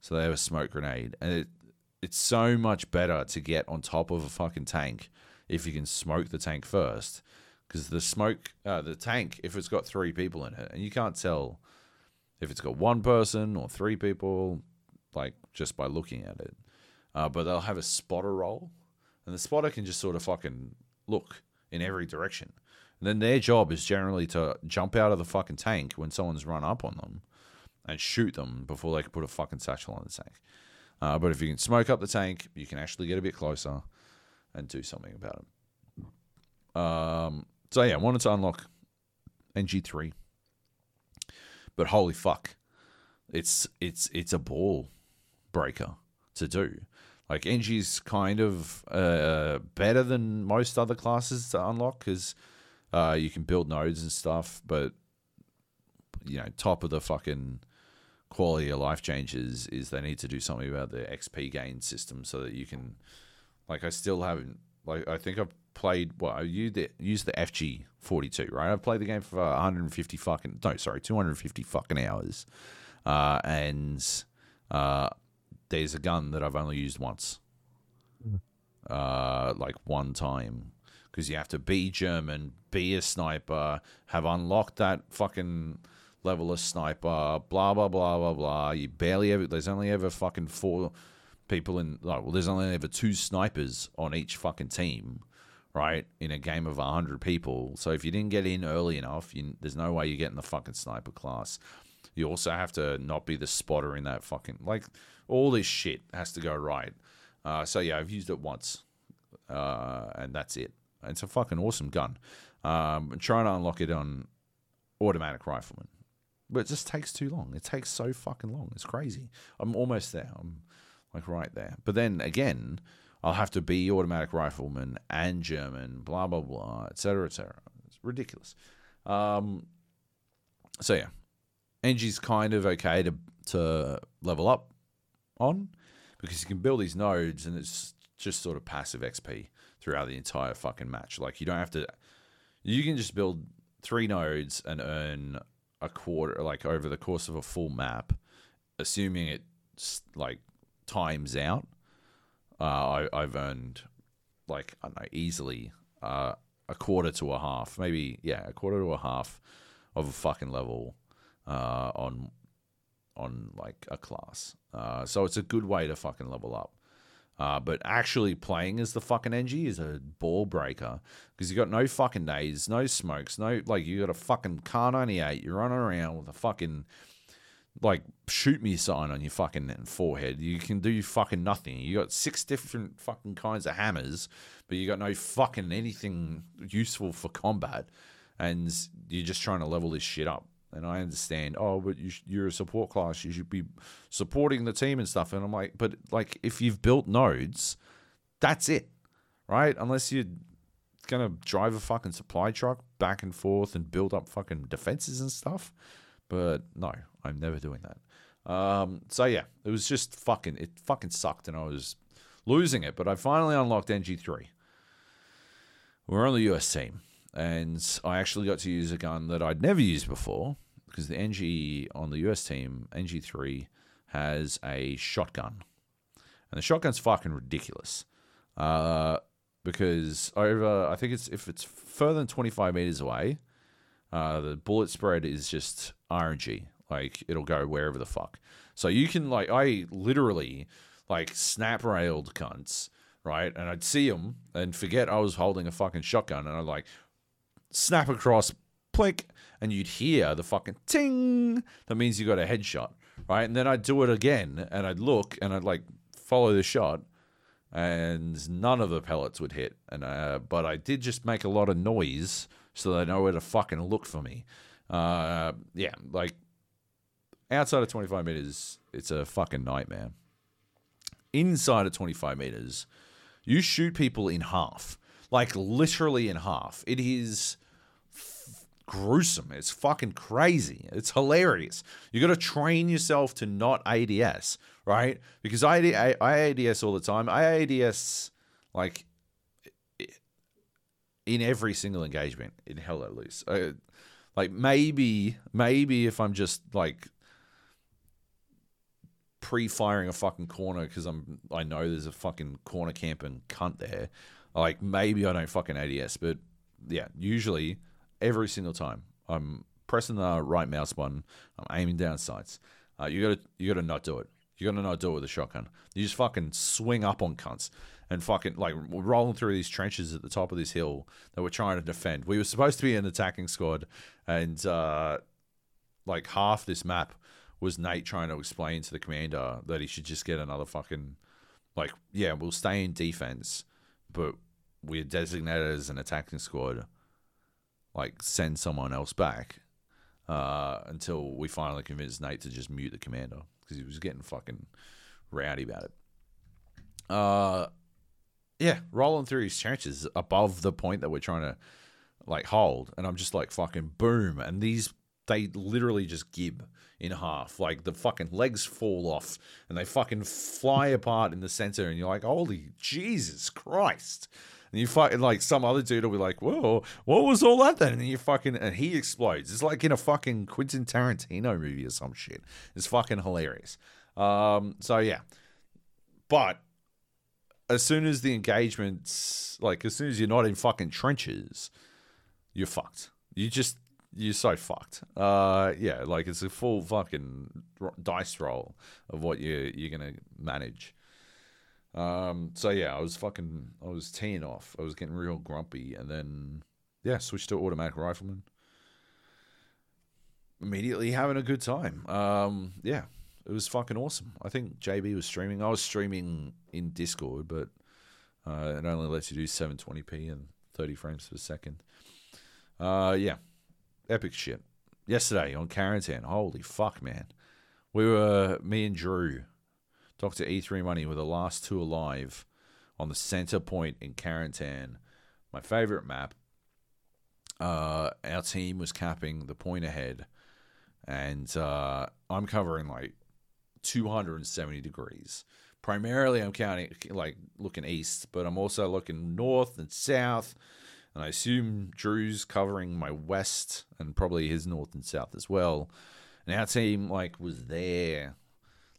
so they have a smoke grenade, and it it's so much better to get on top of a fucking tank if you can smoke the tank first, because the smoke uh, the tank if it's got three people in it, and you can't tell if it's got one person or three people, like just by looking at it. Uh, but they'll have a spotter roll, and the spotter can just sort of fucking look in every direction. And then their job is generally to jump out of the fucking tank when someone's run up on them and shoot them before they can put a fucking satchel on the tank. Uh, but if you can smoke up the tank, you can actually get a bit closer and do something about it. Um, so yeah, I wanted to unlock NG3, but holy fuck, it's it's it's a ball breaker to do. Like NG's kind of uh, better than most other classes to unlock because uh, you can build nodes and stuff, but you know, top of the fucking quality of life changes is they need to do something about the XP gain system so that you can Like I still haven't. Like I think I've played. Well, I used the the FG forty two. Right, I've played the game for one hundred and fifty fucking. No, sorry, two hundred and fifty fucking hours. Uh, and uh, there's a gun that I've only used once. Uh, like one time because you have to be German, be a sniper, have unlocked that fucking level of sniper, blah blah blah blah blah. You barely ever. There's only ever fucking four people in. Like, well, there's only ever two snipers on each fucking team, right? In a game of hundred people. So if you didn't get in early enough, you, there's no way you get in the fucking sniper class. You also have to not be the spotter in that fucking like all this shit has to go right. Uh, so yeah, I've used it once, uh, and that's it. It's a fucking awesome gun. Um, I'm trying to unlock it on automatic rifleman, but it just takes too long. It takes so fucking long. It's crazy. I'm almost there. I'm like right there. But then again, I'll have to be automatic rifleman and German, blah blah blah, etc. etc. It's ridiculous. Um, so yeah, NG's kind of okay to to level up on because you can build these nodes and it's just sort of passive XP throughout the entire fucking match. Like you don't have to. You can just build three nodes and earn a quarter, like over the course of a full map, assuming it like times out. Uh, I, I've earned like I don't know easily uh, a quarter to a half, maybe yeah, a quarter to a half of a fucking level uh, on on like a class. Uh, so it's a good way to fucking level up. Uh, but actually playing as the fucking NG is a ball breaker because you got no fucking days, no smokes, no like you got a fucking Kar 98. You're running around with a fucking like shoot me sign on your fucking forehead. You can do fucking nothing. You got six different fucking kinds of hammers, but you got no fucking anything useful for combat, and you're just trying to level this shit up. And I understand, oh, but you, you're a support class. You should be supporting the team and stuff. And I'm like, but like, if you've built nodes, that's it, right? Unless you're gonna drive a fucking supply truck back and forth and build up fucking defenses and stuff. But no, I'm never doing that. Um, so yeah, it was just fucking, it fucking sucked, and I was losing it. But I finally unlocked NG3. We're on the US team, and I actually got to use a gun that I'd never used before because the NG on the US team, NG3, has a shotgun. And the shotgun's fucking ridiculous. Uh, because over, I think it's if it's further than 25 meters away, uh, the bullet spread is just RNG. Like it'll go wherever the fuck. So you can like, I literally like snap railed cunts, right? And I'd see them and forget I was holding a fucking shotgun, and I'd like snap across, plink, and you'd hear the fucking ting. That means you got a headshot, right? And then I'd do it again, and I'd look, and I'd like follow the shot, and none of the pellets would hit. And uh, but I did just make a lot of noise, so they know where to fucking look for me. Uh, yeah, like outside of 25 meters, it's a fucking nightmare. Inside of 25 meters, you shoot people in half, like literally in half. It is gruesome. It's fucking crazy. It's hilarious. You got to train yourself to not ADS, right? Because I, I, I ADS all the time. I ADS like in every single engagement in Hell Let Loose. Uh, like maybe, maybe if I'm just like pre-firing a fucking corner because I'm I know there's a fucking corner camping cunt there. Like maybe I don't fucking ADS, but yeah, usually every single time. I'm pressing the right mouse button. I'm aiming down sights. Uh, you gotta you gotta not do it. You gotta not do it with a shotgun. You just fucking swing up on cunts and fucking like rolling through these trenches at the top of this hill that we're trying to defend. We were supposed to be an attacking squad, and uh, like half this map was Nate trying to explain to the commander that he should just get another fucking like yeah we'll stay in defense, but we're designated as an attacking squad like send someone else back uh, until we finally convinced Nate to just mute the commander because he was getting fucking rowdy about it. Uh, yeah, rolling through his chances above the point that we're trying to like hold, and I'm just like fucking boom, and these they literally just gib in half. Like the fucking legs fall off and they fucking fly apart in the center, and you're like, holy Jesus Christ. And you fucking like some other dude will be like, "Whoa, what was all that then?" And you fucking and he explodes. It's like in a fucking Quentin Tarantino movie or some shit. It's fucking hilarious. Um, so yeah, but as soon as the engagements, like as soon as you're not in fucking trenches, you're fucked. You just you're so fucked. Uh, yeah, like it's a full fucking dice roll of what you you're gonna manage. Um, so yeah, I was fucking, I was teeing off. I was getting real grumpy, and then yeah, switched to automatic rifleman. Immediately having a good time. Um, yeah, it was fucking awesome. I think JB was streaming. I was streaming in Discord, but uh, it only lets you do 720p and 30 frames per second. Uh, yeah, epic shit. Yesterday on Quarantine, holy fuck, man. We were, me and Drew, Dr. E3 Money were the last two alive on the center point in Quarantine, my favorite map. Uh, our team was capping the point ahead, and uh, I'm covering like 270 degrees. Primarily, I'm counting like looking east, but I'm also looking north and south and I assume Drew's covering my west and probably his north and south as well. And our team like was there,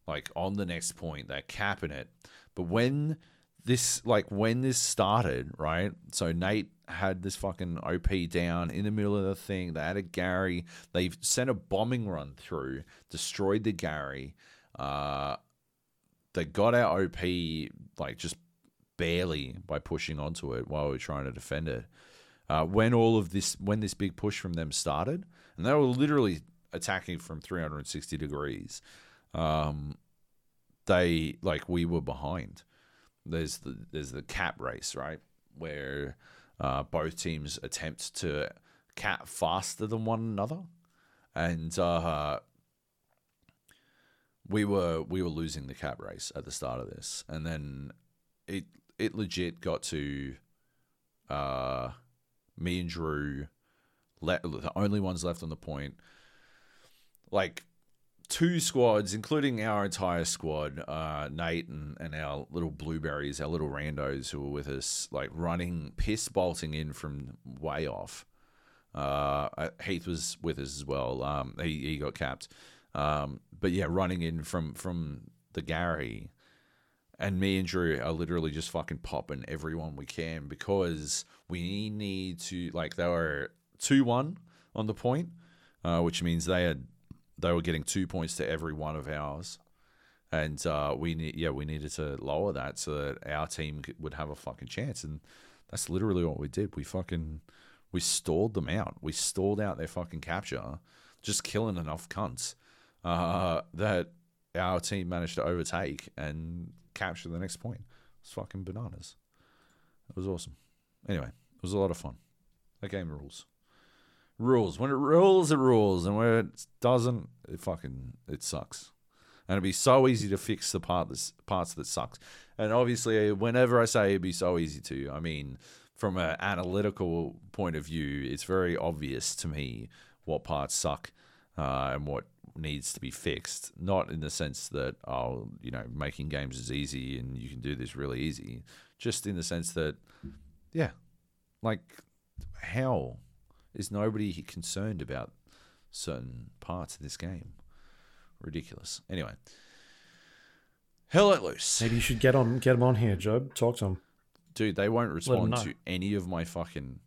like on the next point, they're capping it. But when this like when this started, right? So Nate had this fucking OP down in the middle of the thing. They had a Gary. They've sent a bombing run through, destroyed the Gary. Uh, they got our OP like just barely by pushing onto it while we were trying to defend it uh, when all of this when this big push from them started, and they were literally attacking from 360 degrees. Um, they like we were behind. There's the there's the cap race right where uh, both teams attempt to cap faster than one another, and uh, we were we were losing the cap race at the start of this, and then it it legit got to uh, me and Drew, le- the only ones left on the point. Like two squads, including our entire squad, uh, Nate and, and our little blueberries, our little randos who were with us, like running, piss bolting in from way off. Uh, uh Heath was with us as well. Um, he, he got capped. Um, but yeah, running in from, from the Gary. And me and Drew are literally just fucking popping everyone we can because we need to like they were two one on the point, uh, which means they had they were getting two points to every one of ours, and uh, we need yeah we needed to lower that so that our team would have a fucking chance, and that's literally what we did. We fucking we stalled them out. We stalled out their fucking capture, just killing enough cunts uh, that our team managed to overtake and capture the next point. It's fucking bananas. It was awesome. Anyway, it was a lot of fun. That game rules. Rules. When it rules, it rules, and when it doesn't, it fucking it sucks. And it'd be so easy to fix the part that's, parts that sucks. And obviously, whenever I say it'd be so easy to, I mean from an analytical point of view, it's very obvious to me what parts suck uh, and what needs to be fixed. Not in the sense that oh, you know, making games is easy and you can do this really easy. Just in the sense that, yeah, like how is nobody concerned about certain parts of this game? Ridiculous. Anyway, hell let loose. Maybe you should get on, get them on here, Joab. Talk to them, dude. They won't respond to any of my fucking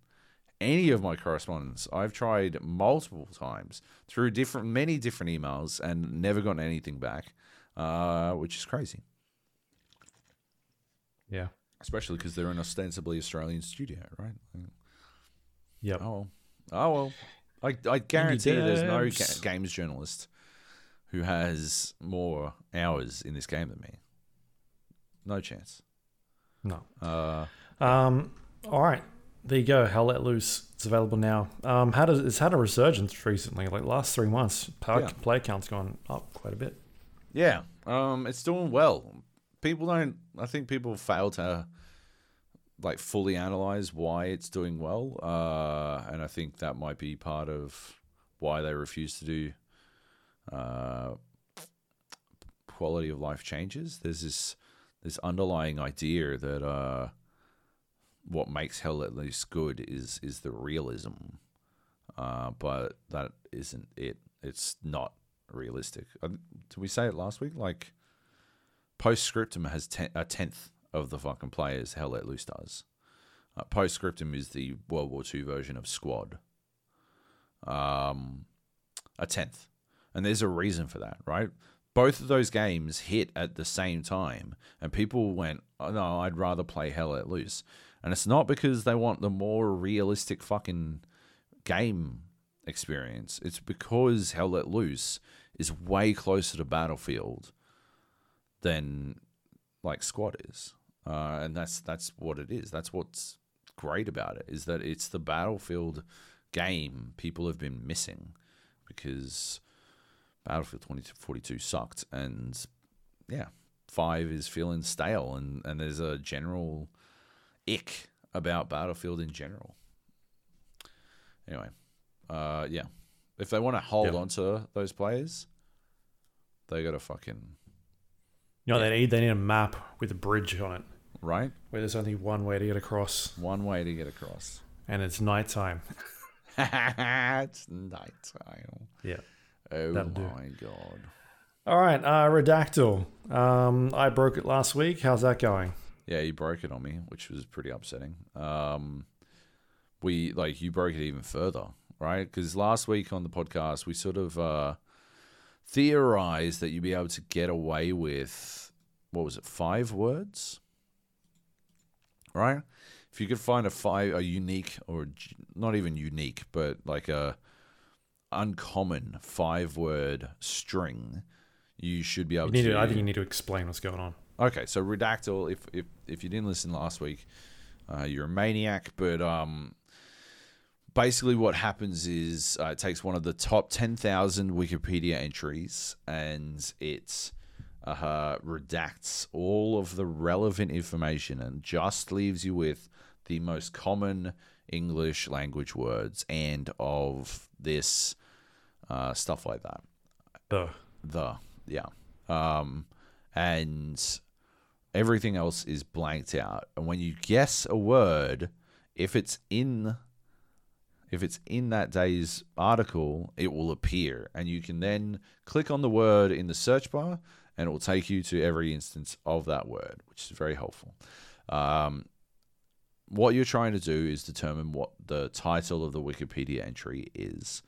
any of my correspondence. I've tried multiple times through different, many different emails, and never gotten anything back, uh, which is crazy. Yeah, especially because they're an ostensibly Australian studio, right? Yeah. Oh well. Oh well. I I guarantee there's no ga- games journalist who has more hours in this game than me. No chance. No. Uh, um. All right there you go. Hell Let Loose. It's available now. Um, how does it's had a resurgence recently? Like last three months, play, yeah. play count's gone up quite a bit. Yeah, um, it's doing well. People don't. I think people fail to like fully analyze why it's doing well, uh, and I think that might be part of why they refuse to do uh, quality of life changes. There's this this underlying idea that uh, what makes Hell Let Loose good is is the realism, uh, but that isn't it. It's not realistic. Did we say it last week? Like, Postscriptum has ten, a tenth of the fucking players Hell Let Loose does. Uh, Postscriptum is the World War II version of Squad. Um, a tenth, and there's a reason for that, right? Both of those games hit at the same time, and people went, oh, "No, I'd rather play Hell Let Loose," and it's not because they want the more realistic fucking game experience. It's because Hell Let Loose is way closer to Battlefield than like Squad is, uh, and that's that's what it is. That's what's great about it is that it's the Battlefield game people have been missing because Battlefield 2042 sucked, and yeah, five is feeling stale, and and there's a general ick about Battlefield in general. Anyway, uh, yeah, if they want to hold Yeah. on to those players, they got to fucking You know, they need they need a map with a bridge on it right where there's only one way to get across, one way to get across. and it's nighttime. it's nighttime. Yeah. Oh That'll do. my god. All right, uh, Redactle. Um, I broke it last week. How's that going? Yeah, you broke it on me, which was pretty upsetting. Um, we like you broke it even further, right? Because last week on the podcast, we sort of uh, theorized that you'd be able to get away with what was it, five words, right? If you could find a five, a unique or not even unique, but like a uncommon five-word string, you should be able You need to. to, I think you need to explain what's going on. Okay, so Redactle, if if if you didn't listen last week, uh, you're a maniac. But um, basically, what happens is uh, it takes one of the top ten thousand Wikipedia entries and it uh, redacts all of the relevant information and just leaves you with the most common English language words and of this uh, stuff like that. The. The yeah. Um and everything else is blanked out. And when you guess a word if it's in if it's in that day's article it will appear and you can then click on the word in the search bar and it will take you to every instance of that word which is very helpful um, what you're trying to do is determine what the title of the wikipedia entry is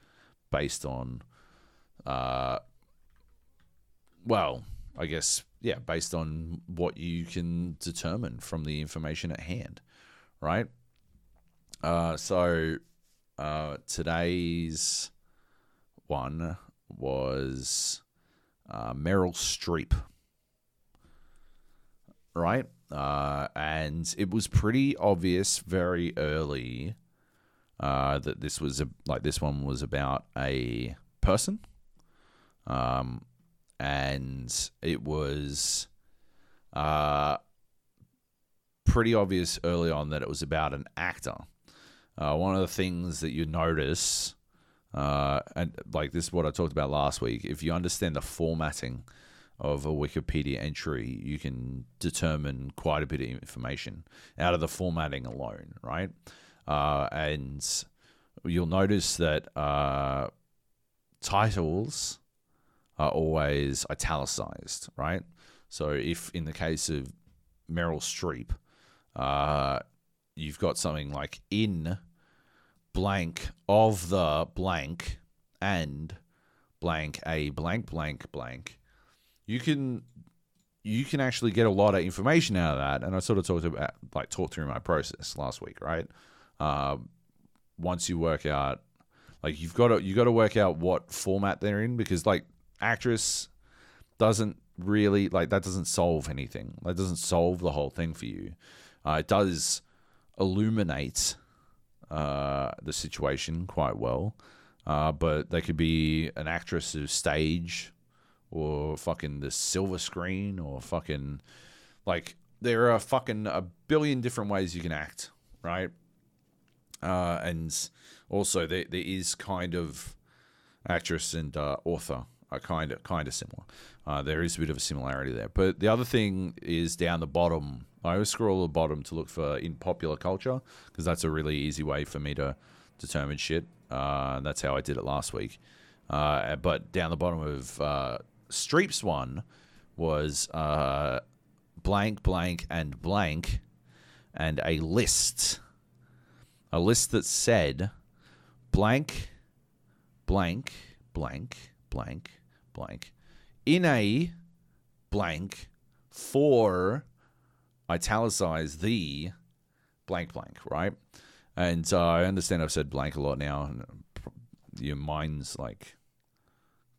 based on uh, well, I guess, yeah, based on what you can determine from the information at hand, right? Uh, so uh, today's one was uh, Meryl Streep, right? Uh, and it was pretty obvious very early uh, that this was a, like this one was about a person. Um, and it was uh, pretty obvious early on that it was about an actor. Uh, one of the things that you notice, uh, and like this is what I talked about last week, if you understand the formatting of a Wikipedia entry, you can determine quite a bit of information out of the formatting alone, right? Uh, and you'll notice that uh, titles are always italicized, right? So if in the case of Meryl Streep, uh, you've got something like in blank of the blank and blank a blank blank blank, you can you can actually get a lot of information out of that. And I sort of talked about like talked through my process last week, right? Uh, once you work out like you've got to you got to work out what format they're in because like actress doesn't really like that doesn't solve anything. That doesn't solve the whole thing for you. Uh, it does illuminate uh, the situation quite well, uh, but they could be an actress of stage or fucking the silver screen or fucking like there are fucking a billion different ways you can act, right? Uh, and also there there is kind of actress and uh, author are kind of kind of similar. Uh, there is a bit of a similarity there. But the other thing is down the bottom. I always scroll the bottom to look for in popular culture because that's a really easy way for me to determine shit. Uh, and that's how I did it last week. Uh, but down the bottom of uh, Streep's one was uh, blank, blank, and blank, and a list. A list that said blank, blank, blank, blank, blank, in a blank for italicize the blank blank, right? And uh, I understand I've said blank a lot now, and your mind's like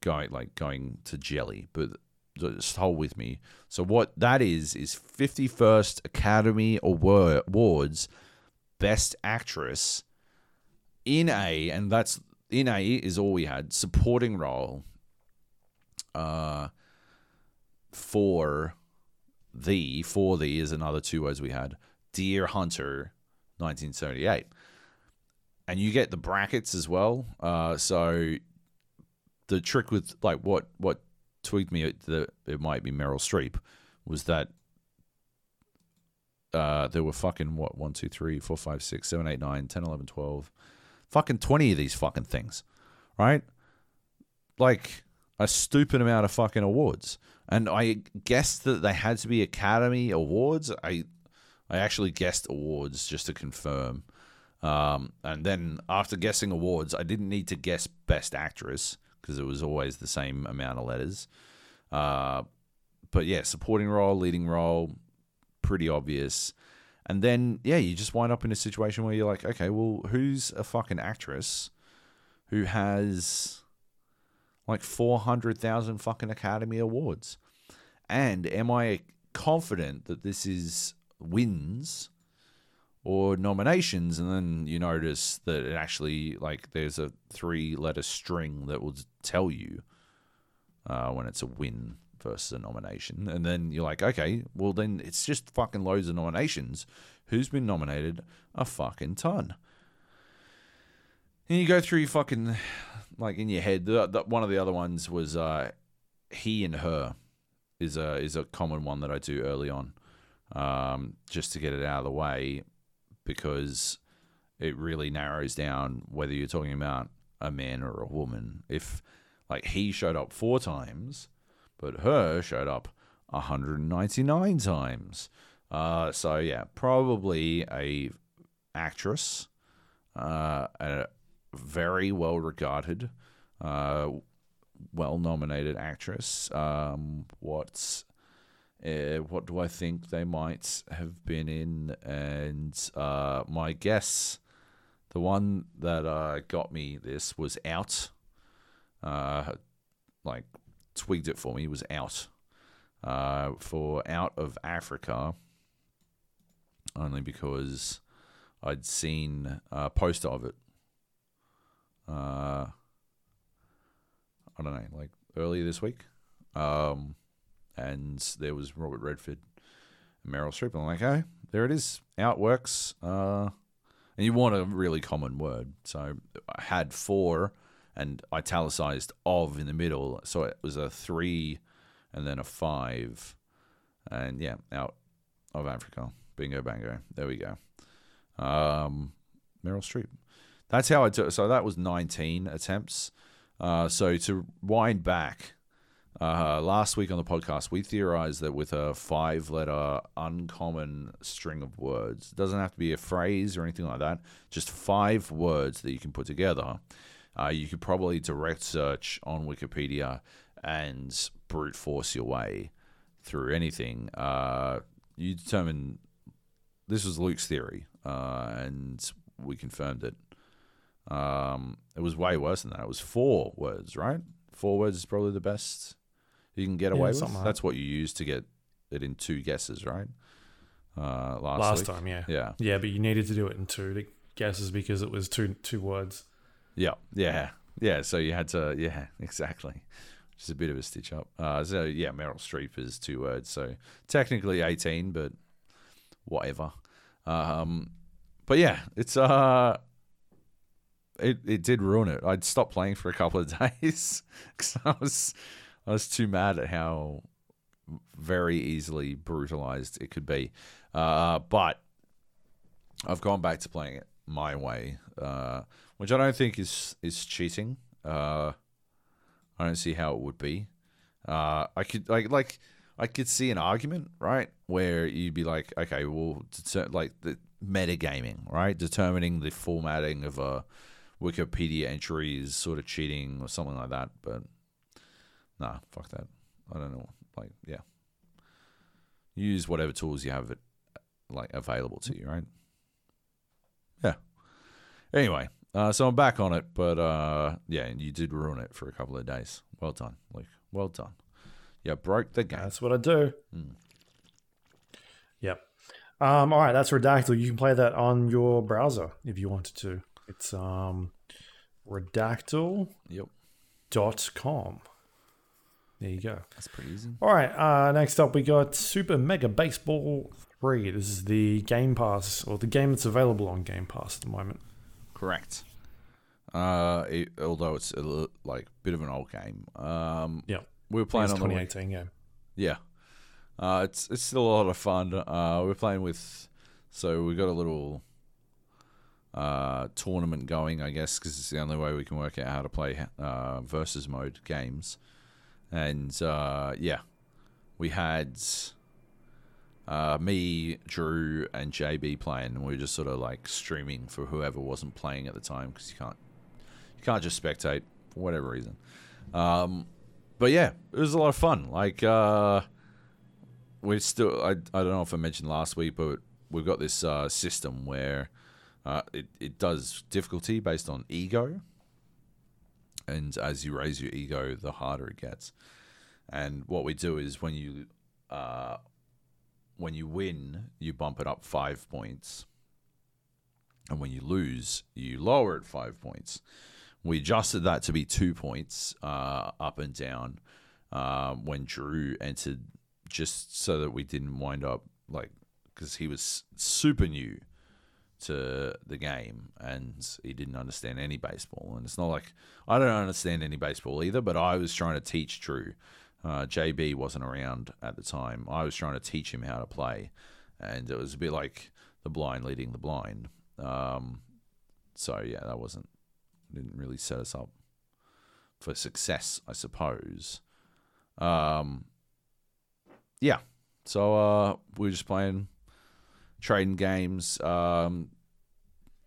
going like going to jelly, but just hold with me. So what that is is 51st Academy Awards Best Actress in a, and that's in a is all we had supporting role. Uh, for the for the is another two words we had. Deer Hunter, 1978, and you get the brackets as well. Uh, so the trick with like what what tweaked me that it might be Meryl Streep was that uh, there were fucking what 1 2 3 4 5 6 7 8 9 10 11 12 fucking 20 of these fucking things right like a stupid amount of fucking awards and i guessed that they had to be academy awards i i actually guessed awards just to confirm um, and then after guessing awards i didn't need to guess best actress because it was always the same amount of letters. Uh, but yeah, supporting role, leading role, pretty obvious. And then yeah, you just wind up in a situation where you're like, okay, well, who's a fucking actress who has like four hundred thousand fucking Academy Awards? And am I confident that this is wins or nominations, and then you notice that it actually like there's a three letter string that will tell you uh, when it's a win versus a nomination, and then you're like, okay, well then it's just fucking loads of nominations. Who's been nominated? A fucking ton. And you go through your fucking like in your head. The, the, one of the other ones was uh, he and her is a is a common one that I do early on, um, just to get it out of the way because it really narrows down whether you're talking about a man or a woman. If like he showed up four times, but her showed up 199 times. Uh, so yeah, probably a actress, uh, a very well regarded, uh, well nominated actress. Um, what's uh, what do I think they might have been in? And uh, my guess, the one that uh, got me this was out. Uh, like twigged it for me was out. Uh, for out of Africa, only because I'd seen a poster of it. Uh, I don't know, like earlier this week. Um, and there was Robert Redford and Meryl Streep. And I'm like, okay, there it is. Outworks. Uh, and you want a really common word. So I had four and italicized of in the middle. So it was a three and then a five. And yeah, out of Africa. Bingo bango. There we go. Um, Meryl Streep. That's how I do So that was 19 attempts. Uh, so to wind back, uh, last week on the podcast, we theorized that with a five letter uncommon string of words, it doesn't have to be a phrase or anything like that, just five words that you can put together, uh, you could probably direct search on Wikipedia and brute force your way through anything. Uh, you determine this was Luke's theory, uh, and we confirmed it. Um, it was way worse than that. It was four words, right? Four words is probably the best you can get away with. like That's what you use to get it in two guesses, right? Uh, last Last week. time, yeah. Yeah, Yeah, but you needed to do it in two guesses because it was two two words. yeah, yeah, yeah. So you had to, yeah, exactly. Which is a bit of a stitch up. Uh, so yeah, Meryl Streep is two words. So technically eighteen, but whatever. Um, but yeah, it's uh, it, it did ruin it. I'd stopped playing for a couple of days because I was I was too mad at how very easily brutalized it could be. Uh, but I've gone back to playing it my way, uh, which I don't think is is cheating. Uh, I don't see how it would be. Uh, I could like like I could see an argument, right, where you'd be like, okay, well, deter- like the metagaming, right, determining the formatting of a Wikipedia entry is sort of cheating or something like that. But nah, fuck that. I don't know. Like, yeah, use whatever tools you have it like available to you, right? Yeah. Anyway, uh, so I'm back on it, but uh, yeah, you did ruin it for a couple of days. Well done, Luke. Well done. Yeah, broke the game. That's what I do. Mm. Yep. Um, all right, that's Redactle. You can play that on your browser if you wanted to. It's um, redactle.com. Yep, Dot com. There you go. that's pretty easy. All right, uh, next up we got Super Mega Baseball 3. This is the Game Pass, or the game that's available on Game Pass at the moment. Correct. Uh, it, although it's a li- like bit of an old game. Um, Yeah. we were It's playing on the 2018 game. Yeah. Uh, it's it's still a lot of fun. Uh, we're playing with, so we got a little uh, tournament going, I guess, because it's the only way we can work out how to play uh, versus mode games. And uh, yeah, we had uh, me, Drew, and JB playing, and we were just sort of like streaming for whoever wasn't playing at the time because you can't you can't just spectate for whatever reason. Um, but yeah, it was a lot of fun. Like uh, we still, I, I don't know if I mentioned last week, but we've got this uh, system where uh, it it does difficulty based on ego, and as you raise your ego, the harder it gets. And what we do is when you uh, when you win, you bump it up five points, and when you lose, you lower it five points. We adjusted that to be two points uh, up and down uh, when Drew entered, just so that we didn't wind up like because he was super new to the game and he didn't understand any baseball. And it's not like I don't understand any baseball either, but I was trying to teach Drew. Uh, JB wasn't around at the time. I was trying to teach him how to play, and it was a bit like the blind leading the blind. Um, so yeah, that wasn't didn't really set us up for success, I suppose. Um, yeah, so uh, we are just playing trading games. Um,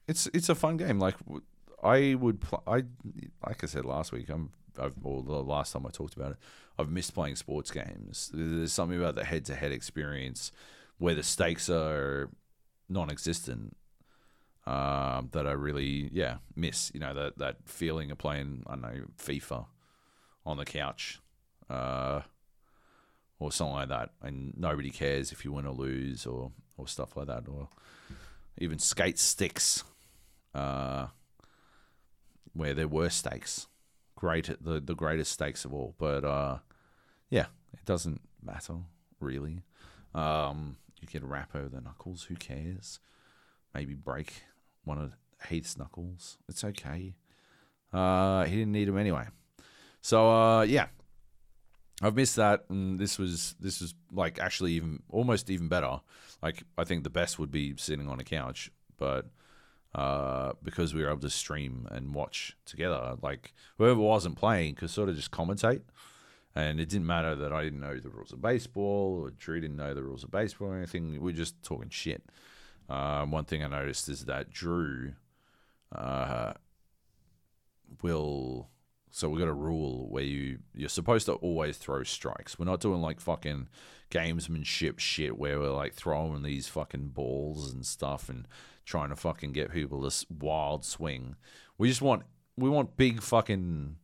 it's it's a fun game. Like I would, pl- I like I said last week. I'm, I've, or the last time I talked about it, I've missed playing sports games. There's something about the head-to-head experience where the stakes are non-existent um, that I really, yeah, miss. You know that that feeling of playing, I don't know, FIFA on the couch. Uh, or something like that, and nobody cares if you win or lose, or or stuff like that, or even skate sticks, uh, where there were stakes, great the the greatest stakes of all. But uh, yeah, it doesn't matter really. Um, you get over the knuckles, who cares? Maybe break one of Heath's knuckles. It's okay. Uh, he didn't need them anyway. So uh, yeah, I've missed that, and this was this was like actually even almost even better. Like I think the best would be sitting on a couch, but uh, because we were able to stream and watch together, like whoever wasn't playing could sort of just commentate, and it didn't matter that I didn't know the rules of baseball or Drew didn't know the rules of baseball or anything. We were just talking shit. Um, one thing I noticed is that Drew uh, will so we got a rule where you you're supposed to always throw strikes. We're not doing like fucking gamesmanship shit where we're like throwing these fucking balls and stuff and trying to fucking get people this wild swing. We just want we want big fucking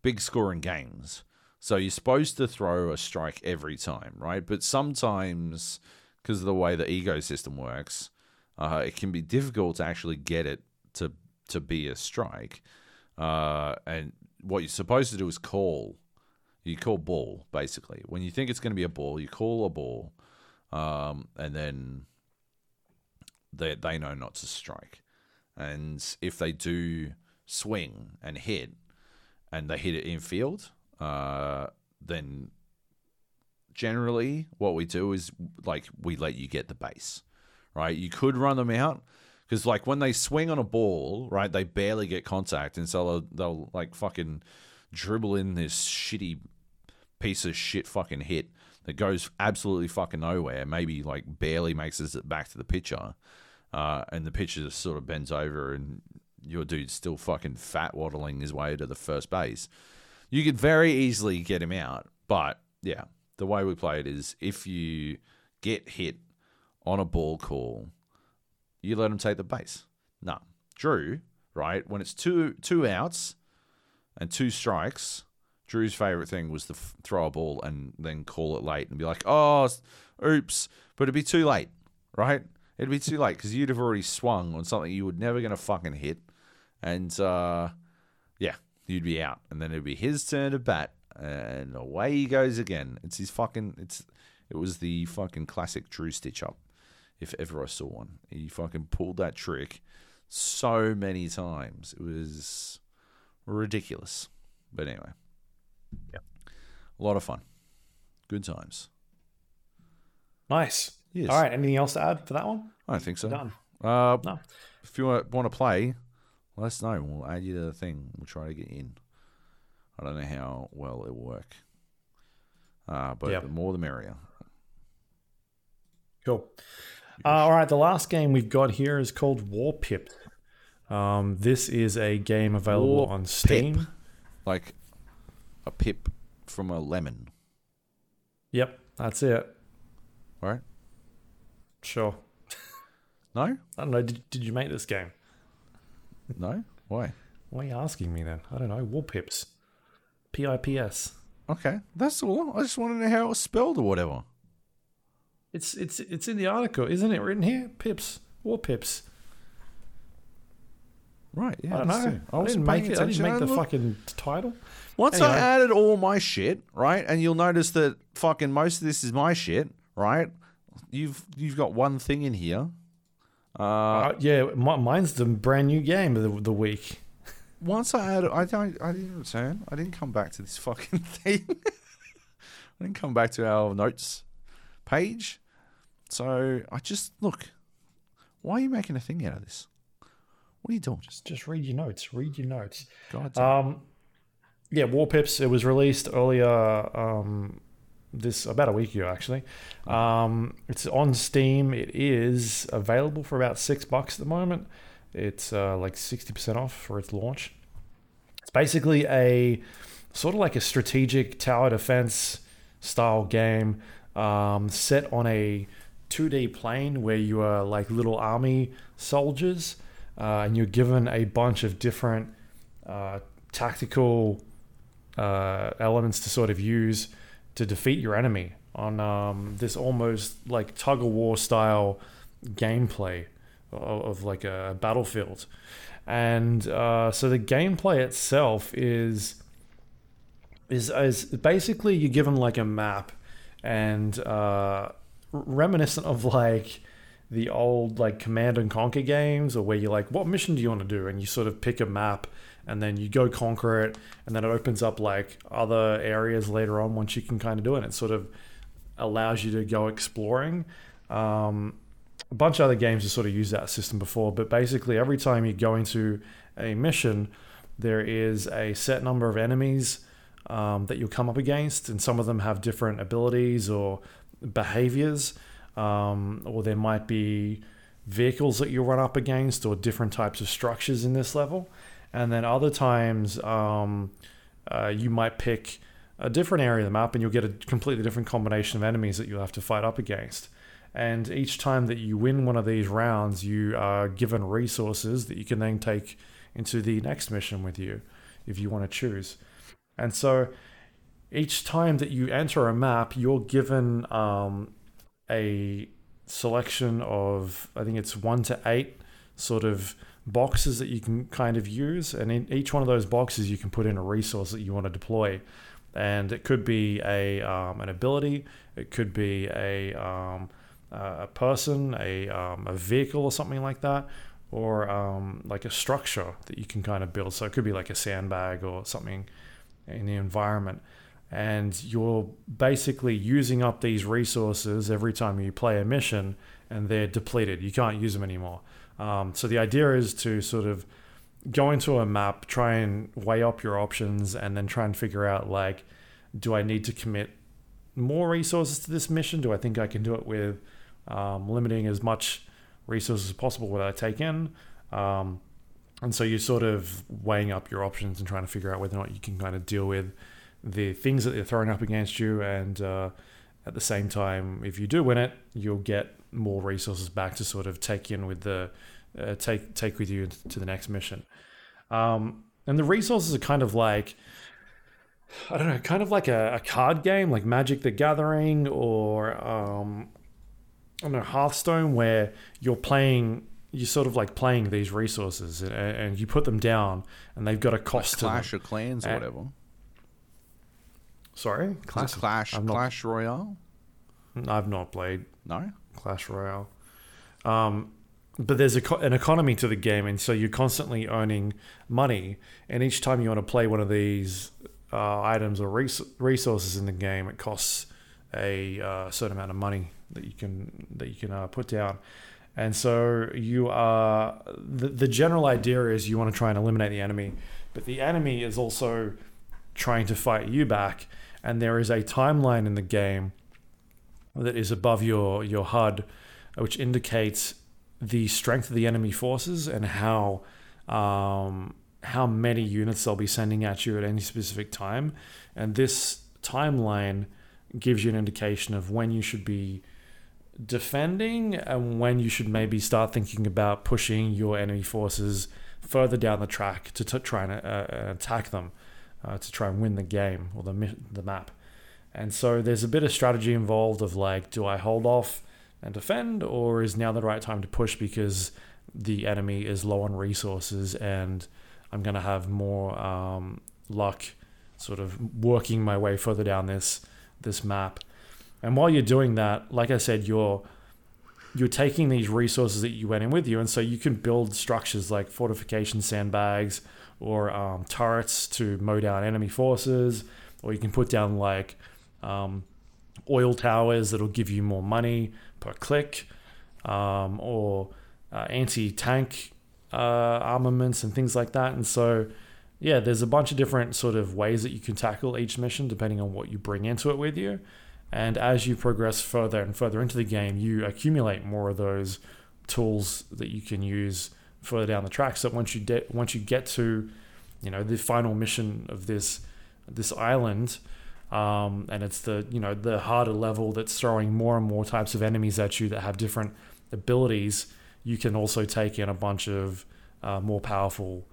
big scoring games. So you're supposed to throw a strike every time, right? But sometimes because of the way the ecosystem works, uh, it can be difficult to actually get it to to be a strike. Uh, and what you're supposed to do is call. You call ball basically. When you think it's going to be a ball, you call a ball, um, and then they they know not to strike. And if they do swing and hit, and they hit it in field, uh, then generally what we do is like we let you get the base, right? You could run them out because like when they swing on a ball, right, they barely get contact, and so they'll, they'll like fucking dribble in this shitty piece of shit fucking hit that goes absolutely fucking nowhere. Maybe like barely makes it back to the pitcher, uh, and the pitcher just sort of bends over, and your dude's still fucking fat waddling his way to the first base. You could very easily get him out, but yeah, the way we play it is if you get hit on a ball call, you let him take the base. No, Drew, right? When it's two two outs and two strikes, Drew's favorite thing was to throw a ball and then call it late and be like, "Oh, oops," but it'd be too late, right? It'd be too late because you'd have already swung on something you were never gonna fucking hit, and uh, yeah, you'd be out, and then it'd be his turn to bat, and away he goes again. It's his fucking. It's it was the fucking classic Drew stitch up, if ever I saw one. He fucking pulled that trick so many times. It was ridiculous. But anyway, Yeah. a lot of fun, good times. Nice. Yes. All right. Anything else to add for that one? I don't think so. Done. Uh, No. If you want, to play, let us know. We'll add you to the thing. We'll try to get in. I don't know how well it will work. Uh, but Yeah. the more the merrier. Cool. Uh, all right, the last game we've got here is called Warpip. Um, this is a game available War on Steam. Like a pip from a lemon, Yep, that's it. right? Sure. No? I don't know. Did, did you make this game? No? Why? Why are you asking me then? I don't know. Warpips. P I P S. Okay. That's all. I just want to know how it was spelled or whatever. It's it's it's in the article, isn't it? Written here, Pips. Warpips. Right. Yeah. I don't know. it. I, didn't make it. I didn't make the Look, fucking title. Once Anyway. I added all my shit, right, and you'll notice that fucking most of this is my shit, right? You've you've got one thing in here. Uh, Uh, yeah, mi- mine's the brand new game of the, the week. once I added, I don't, I didn't return. I didn't come back to this fucking thing. I didn't come back to our notes page. So I just look. Why are you making a thing out of this? What are you doing? Just just read your notes. Read your notes. God, Um, yeah, Warpips. It was released earlier. Um, this about a week ago actually. Um, it's on Steam. It is available for about six bucks at the moment. It's uh, like sixty percent off for its launch. It's basically a sort of like a strategic tower defense style game um, set on a 2D plane where you are like little army soldiers uh, and you're given a bunch of different uh, tactical uh, elements to sort of use to defeat your enemy on um, this almost like tug of war style gameplay of, of like a battlefield. And uh, so the gameplay itself is is is basically you're given like a map and uh, reminiscent of like the old like command and conquer games or where you're like what mission do you want to do? And you sort of pick a map and then you go conquer it and then it opens up like other areas later on once you can kind of do it. It sort of allows you to go exploring. Um, a bunch of other games have sort of used that system before but basically every time you go into a mission there is a set number of enemies um, that you'll come up against, and some of them have different abilities or behaviors, um, or there might be vehicles that you run up against, or different types of structures in this level. And then other times, um, uh, you might pick a different area of the map, and you'll get a completely different combination of enemies that you'll have to fight up against. And each time that you win one of these rounds, you are given resources that you can then take into the next mission with you if you want to choose. And so each time that you enter a map, you're given um, a selection of, I think it's one to eight sort of boxes that you can kind of use. And in each one of those boxes, you can put in a resource that you want to deploy. And it could be a um, an ability, it could be a um, a person, a, um, a vehicle, or something like that, or um, like a structure that you can kind of build. So it could be like a sandbag or something in the environment. And you're basically using up these resources every time you play a mission, and they're depleted. You can't use them anymore. Um, so the idea is to sort of go into a map, try and weigh up your options, and then try and figure out like, do I need to commit more resources to this mission? Do I think I can do it with um, limiting as much resources as possible what I take in? Um, and so you're sort of weighing up your options and trying to figure out whether or not you can kind of deal with the things that they're throwing up against you. And uh, at the same time, if you do win it, you'll get more resources back to sort of take in with the uh, take take with you to the next mission. Um, and the resources are kind of like I don't know, kind of like a, a card game, like Magic the Gathering or um, I don't know Hearthstone, where you're playing. You're sort of like playing these resources, and, and you put them down, and they've got a cost like to them. Clash of Clans or Uh, whatever. Sorry, Clash, Clash, not- Clash Royale. I've not played No, Clash Royale. Um, but there's a, an economy to the game, and so you're constantly earning money. And each time you want to play one of these uh, items or res- resources in the game, it costs a uh, certain amount of money that you can that you can uh, put down. And so you are the, the general idea is you want to try and eliminate the enemy, but the enemy is also trying to fight you back. And there is a timeline in the game that is above your your HUD, which indicates the strength of the enemy forces and how um, how many units they'll be sending at you at any specific time. And this timeline gives you an indication of when you should be defending and when you should maybe start thinking about pushing your enemy forces further down the track to t- try and uh, attack them uh, to try and win the game or the the map. And so there's a bit of strategy involved of like, do I hold off and defend, or is now the right time to push because the enemy is low on resources and I'm to have more um, luck sort of working my way further down this this map. And while you're doing that, like I said, you're you're taking these resources that you went in with you, and so you can build structures like fortification sandbags or um, turrets to mow down enemy forces, or you can put down like um, oil towers that'll give you more money per click, um, or uh, anti-tank uh, armaments and things like that. And so, yeah, there's a bunch of different sort of ways that you can tackle each mission depending on what you bring into it with you. And as you progress further and further into the game, you accumulate more of those tools that you can use further down the track. So once you de- once you get to, you know, the final mission of this this island, um, and it's the you know the harder level that's throwing more and more types of enemies at you that have different abilities. You can also take in a bunch of uh, more powerful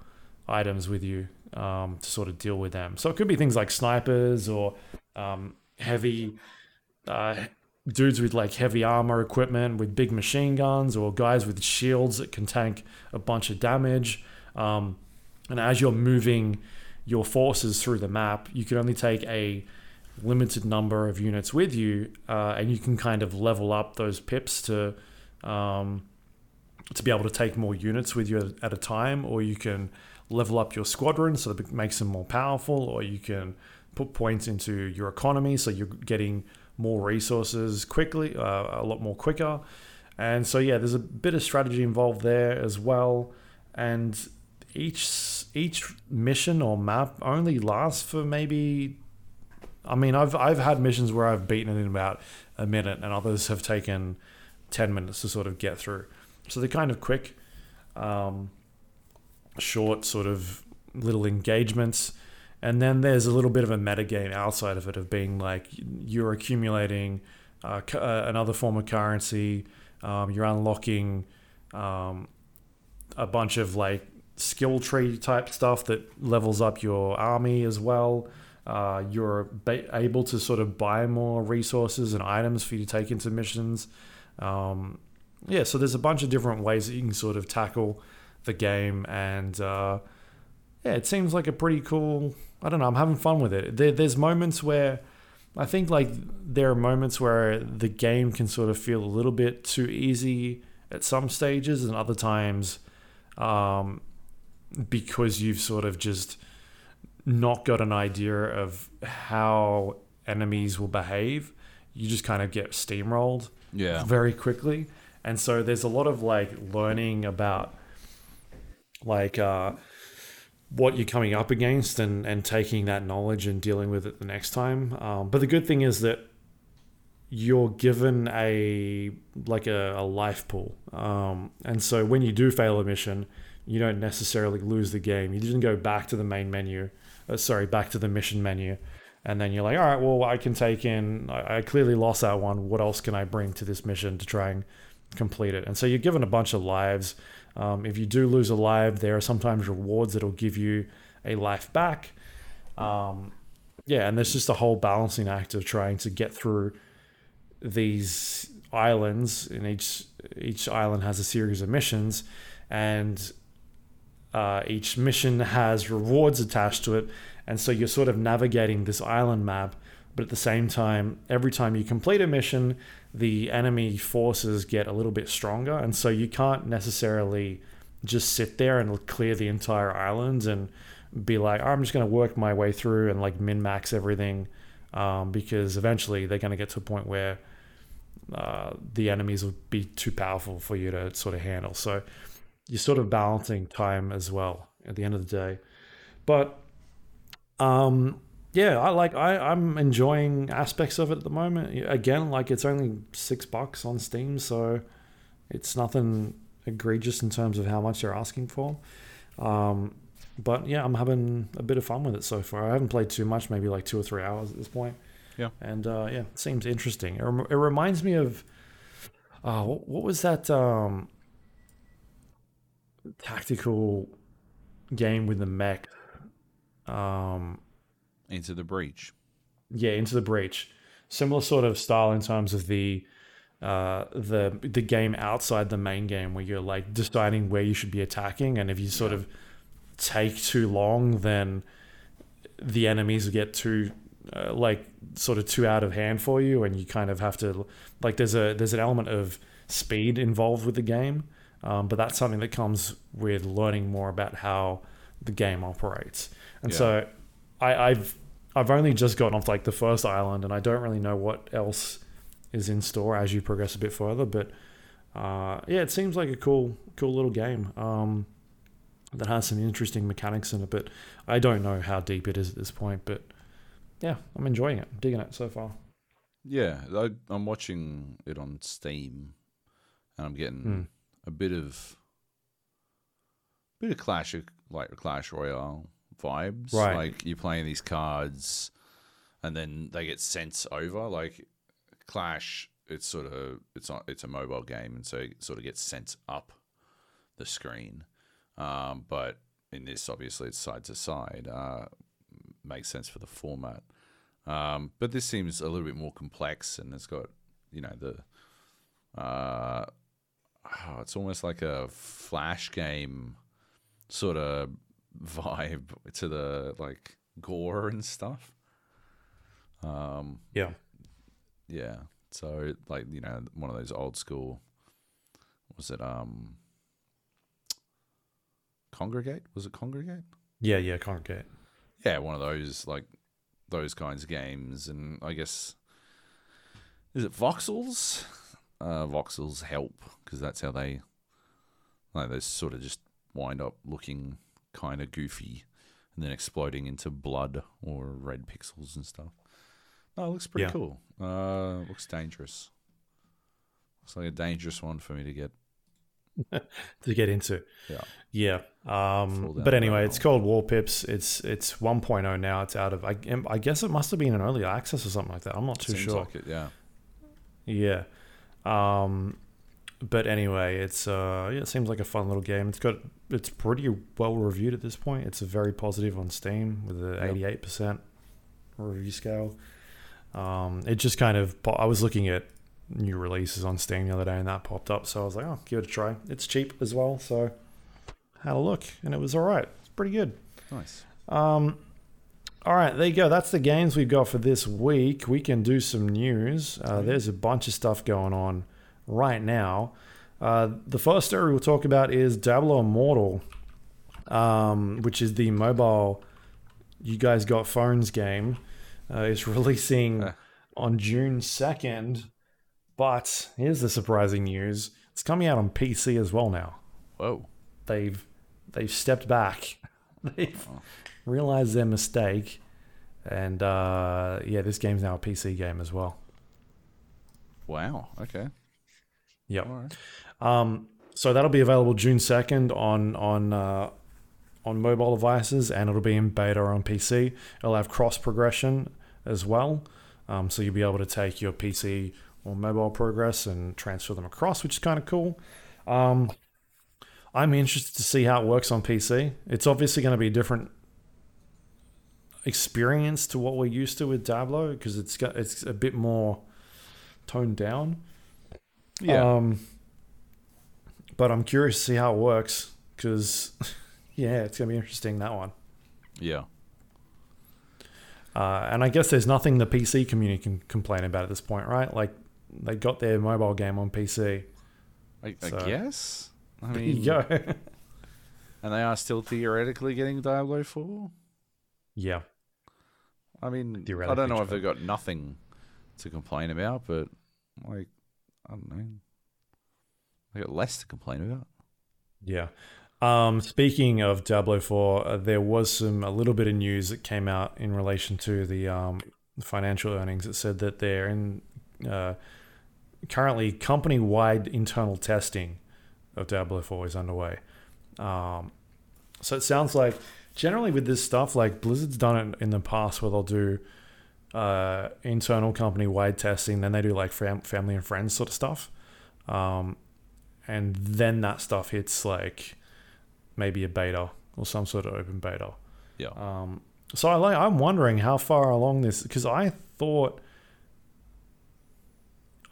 items with you um, to sort of deal with them. So it could be things like snipers or um, heavy uh, dudes with like heavy armor equipment with big machine guns or guys with shields that can tank a bunch of damage. Um, and as you're moving your forces through the map, you can only take a limited number of units with you, uh, and you can kind of level up those pips to um, to be able to take more units with you at a time, or you can level up your squadron so that it makes them more powerful, or you can put points into your economy so you're getting more resources quickly, uh, a lot more quicker. And so yeah, there's a bit of strategy involved there as well, and each each mission or map only lasts for maybe I mean, I've I've had missions where I've beaten it in about a minute, and others have taken ten minutes to sort of get through. So they're kind of quick, um, short, sort of little engagements, and then there's a little bit of a meta game outside of it of being like you're accumulating uh, uh, another form of currency, um, you're unlocking um, a bunch of like skill tree type stuff that levels up your army as well. Uh, you're able to sort of buy more resources and items for you to take into missions. Um, yeah, so there's a bunch of different ways that you can sort of tackle the game, and uh, yeah, it seems like a pretty cool. I don't know. I'm having fun with it. There, there's moments where I think like there are moments where the game can sort of feel a little bit too easy at some stages, and other times um, because you've sort of just not got an idea of how enemies will behave. You just kind of get steamrolled Yeah. very quickly. And so there's a lot of like learning about like uh, what you're coming up against and, and taking that knowledge and dealing with it the next time. Um, but the good thing is that you're given a like a, a life pool. Um, and so when you do fail a mission, you don't necessarily lose the game. You didn't go back to the main menu. Uh, sorry, back to the mission menu. And then you're like, all right, well, I can take in, I, I clearly lost that one. What else can I bring to this mission to try and complete it? And so you're given a bunch of lives. Um, if you do lose a life, there are sometimes rewards that'll give you a life back. Um, yeah, and there's just a whole balancing act of trying to get through these islands, and each each island has a series of missions, and uh, each mission has rewards attached to it, and so you're sort of navigating this island map. But at the same time, every time you complete a mission, the enemy forces get a little bit stronger, and so you can't necessarily just sit there and clear the entire island and be like, oh, I'm just going to work my way through and like min max everything, um, because eventually they're going to get to a point where uh, the enemies will be too powerful for you to sort of handle. So you're sort of balancing time as well at the end of the day. But um, yeah, I like I I'm enjoying aspects of it at the moment. Again, like it's only six bucks on Steam, so it's nothing egregious in terms of how much they're asking for. Um, but yeah, I'm having a bit of fun with it so far. I haven't played too much, maybe like two or three hours at this point. Yeah. and uh, yeah, it seems interesting. It, rem- it reminds me of uh, what, what was that um, tactical game with the mech? Um, Into the breach. yeah, into the breach. Similar sort of style in terms of the uh, the the game outside the main game where you're like deciding where you should be attacking, and if you sort of take too long, then the enemies get too uh, like sort of too out of hand for you, and you kind of have to like there's a there's an element of speed involved with the game, um, but that's something that comes with learning more about how the game operates, and Yeah. so I, I've I've only just gotten off like the first island, and I don't really know what else is in store as you progress a bit further. But uh, yeah, it seems like a cool cool little game um, that has some interesting mechanics in it. But I don't know how deep it is at this point. But yeah, I'm enjoying it, digging it so far. Yeah, I, I'm watching it on Steam, and I'm getting Hmm. a bit of bit of Clash of like Clash Royale vibes. Right. Like you're playing these cards, and then they get sent over. Like Clash, it's sort of it's on it's a mobile game, and so it sort of gets sent up the screen. Um, but in this, obviously, it's side to side. Uh, makes sense for the format. Um, but this seems a little bit more complex, and it's got you know the uh, oh, it's almost like a flash game sort of vibe to the like gore and stuff. Um, Yeah, yeah. So like you know one of those old school. Was it um? Kongregate was it Kongregate? yeah, yeah. Kongregate. Yeah, one of those like those kinds of games, and I guess is it voxels? Uh, voxels help because that's how they like they sort of just wind up looking kind of goofy, and then exploding into blood or red pixels and stuff. No, it looks pretty Yeah. cool. Uh, looks dangerous. Looks like a dangerous one for me to get. to get into. Yeah. Yeah. Um, but anyway, it's called Warpips. It's it's 1.0 now. It's out of I, I guess it must have been an early access or something like that. I'm not too Seems sure. like it. Yeah. Yeah. Um, but anyway, it's uh, yeah, it seems like a fun little game. It's got it's pretty well reviewed at this point. It's a very positive on Steam with a Yep. 88% review scale. Um, it just kind of po- I was looking at new releases on Steam the other day and that popped up, so I was like, oh, give it a try. It's cheap as well, so had a look and it was all right. It's pretty good. Nice. Um, all right, there you go. That's the games we've got for this week. We can do some news. Uh, there's a bunch of stuff going on right now. Uh, the first story we'll talk about is Diablo Immortal, um, which is the mobile you guys got phones game. Uh, it's releasing Uh. on June 2nd, but here's the surprising news: it's coming out on PC as well now. Whoa. They've they've stepped back. They've realized their mistake, and uh, yeah, this game's now a PC game as well. Wow. Okay. Yep. All right. Um, so that'll be available June second on on uh, on mobile devices, and it'll be in beta on PC. It'll have cross progression as well, um, so you'll be able to take your PC or mobile progress and transfer them across, which is kind of cool. Um, I'm interested to see how it works on PC. It's obviously going to be a different experience to what we're used to with Diablo because it's got it's a bit more toned down. Yeah. Um, but I'm curious to see how it works because, yeah, it's gonna be interesting that one. yeah. Uh, and I guess there's nothing the PC community can complain about at this point, right? Like they got their mobile game on PC. I, I guess. I There mean, you go. and they are still theoretically getting Diablo 4. yeah, I mean, I don't know if they've got nothing to complain about, but like, I don't know. They got less to complain about. yeah. Um, speaking of Diablo 4, uh, there was some a little bit of news that came out in relation to the um, financial earnings. It said that they're in uh, currently company-wide internal testing of Diablo 4 is underway. Um, so it sounds like generally with this stuff, like Blizzard's done it in the past where they'll do uh, internal company-wide testing, then they do like fam- family and friends sort of stuff, um, and then that stuff hits like maybe a beta or some sort of open beta. Yeah. Um, so I like, I'm wondering how far along this because I thought.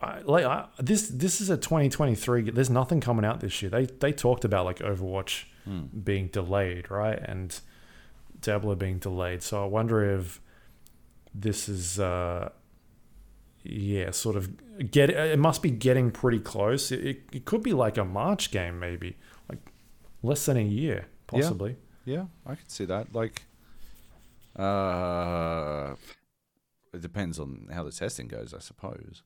I, like I, this, this is a 2023. There's nothing coming out this year. They they talked about like Overwatch Hmm. being delayed, right, and Diablo being delayed. So I wonder if this is, uh, yeah, sort of get. It must be getting pretty close. It, it, it could be like a March game, maybe like less than a year, possibly. Yeah, I could see that. Like, uh, it depends on how the testing goes, I suppose.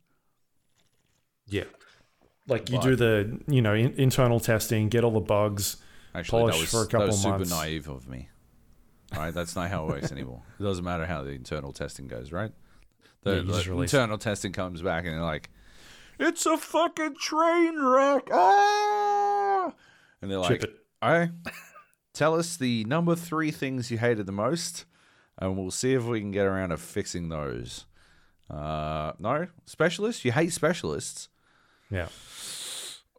Yeah. Like you But- do the, you know, in, internal testing, get all the bugs. Actually, Polish was, for a that couple was super months. naive of me. Right, that's not how it works anymore. It doesn't matter how the internal testing goes, right? Yeah, The, just the internal testing comes back and they're like, "It's a fucking train wreck!" Ah! And they're like, it. "I tell us the number three things you hated the most, and we'll see if we can get around to fixing those." Uh, no specialists. You hate specialists. Yeah.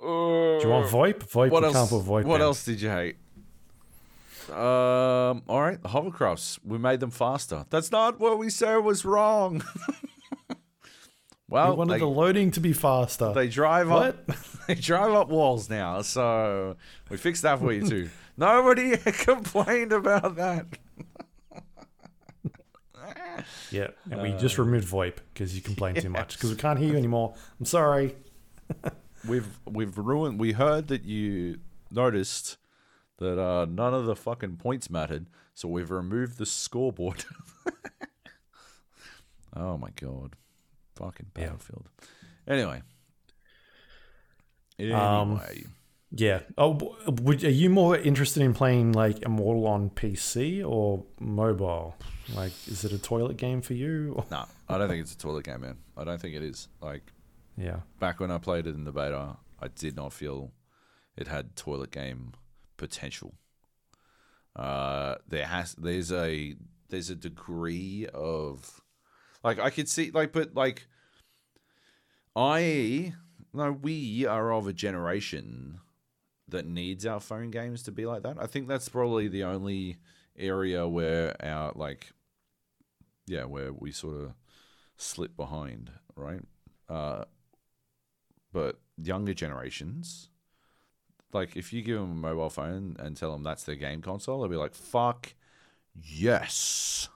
Uh, Do you want VoIP? VoIP, what else? VoIP what in. else did you hate? Um. All right, the hovercrafts. We made them faster. That's not what we said was wrong. well, We well, wanted they, the loading to be faster. they drive what? up. They drive up walls now, so we fixed that for you too. Nobody complained about that. yeah. And we Uh, just removed VoIP because you complain too much because we can't hear you anymore. I'm sorry. We've we've ruined. We heard that you noticed that uh, none of the fucking points mattered, so we've removed the scoreboard. oh my god, fucking Yeah. battlefield. Anyway, anyway, Um, Yeah. Oh, would, are you more interested in playing like Immortal on PC or mobile? Like, is it a toilet game for you? no, nah, I don't think it's a toilet game, man. I don't think it is. Like yeah. back when I played it in the beta, I did not feel it had toilet game potential. Uh, there has there's a there's a degree of like I could see like but like I no we are of a generation that needs our phone games to be like that. I think that's probably the only area where our like yeah where we sort of slip behind right uh but younger generations, like if you give them a mobile phone and tell them that's their game console, they'll be like, "Fuck, yes,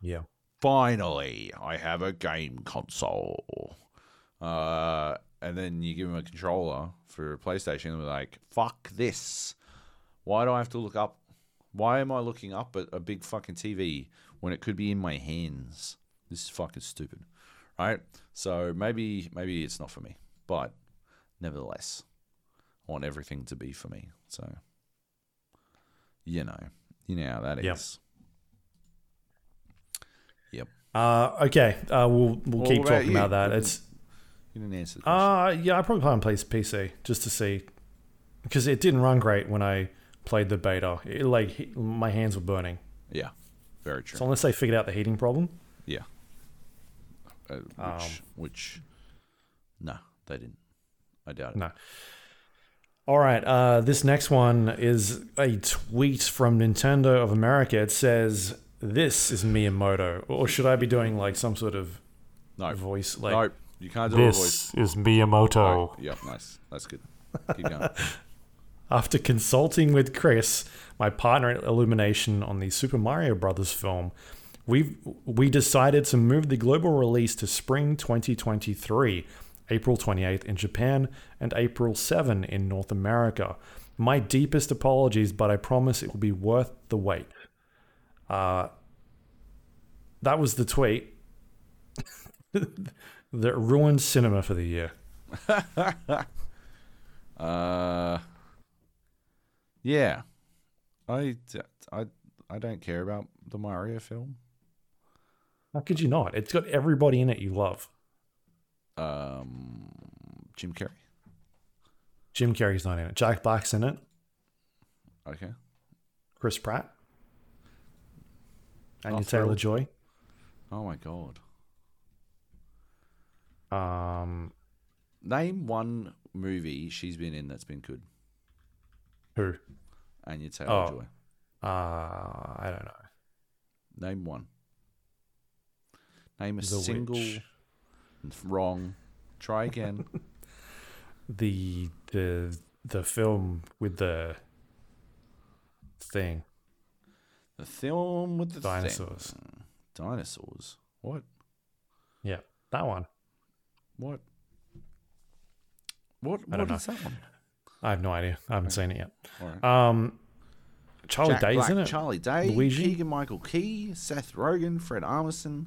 Yeah. finally, I have a game console." Uh, and then you give them a controller for a PlayStation, and they're like, "Fuck this! Why do I have to look up? Why am I looking up at a big fucking TV when it could be in my hands? This is fucking stupid, right? So maybe maybe it's not for me, but nevertheless, want everything to be for me. So you know, you know how that is. Yep. Yep. Uh, okay, uh, we'll we'll Well, keep talking you? about that. It's You didn't answer the question. uh yeah, I probably play on place PC just to see because it didn't run great when I played the beta. It, like my hands were burning. yeah, very true. So unless they figured out the heating problem, Yeah. Uh, which, Um, which, no, they didn't. I doubt it. no. All right, uh, this next one is a tweet from Nintendo of America. It says, "This is Miyamoto," or should I be doing like some sort of No, voice? Like no, you can't do a voice. this is Miyamoto. Oh, yep, nice. That's good. Keep going. After consulting with Chris, my partner at Illumination on the Super Mario Brothers film, we we decided to move the global release to spring 2023, April 28th in Japan and April 7 in North America. My deepest apologies, but I promise it will be worth the wait. Uh, that was the tweet that ruined cinema for the year. Uh, yeah, I, I, I don't care about the Mario film. How could you not? It's got everybody in it you love. Um, Jim Carrey. Jim Carrey's not in it. Jack Black's in it. Okay. Chris Pratt. Anya Oh, Taylor. Joy. Oh my god. Um, Name one movie she's been in that's been good. who? Anya Taylor Oh. Joy. Uh, I don't know. Name one. Name a The single. Witch. Wrong. Try again. The the the film with the thing the film with the thing. dinosaurs. Dinosaurs. What? Yeah, that one. What? What? I don't What is that one? I have no idea. I haven't seen it yet. All right. Um, Charlie Jack Day's Black, in it. Charlie Day, Luigi? Keegan Michael Key, Seth Rogen, Fred Armisen.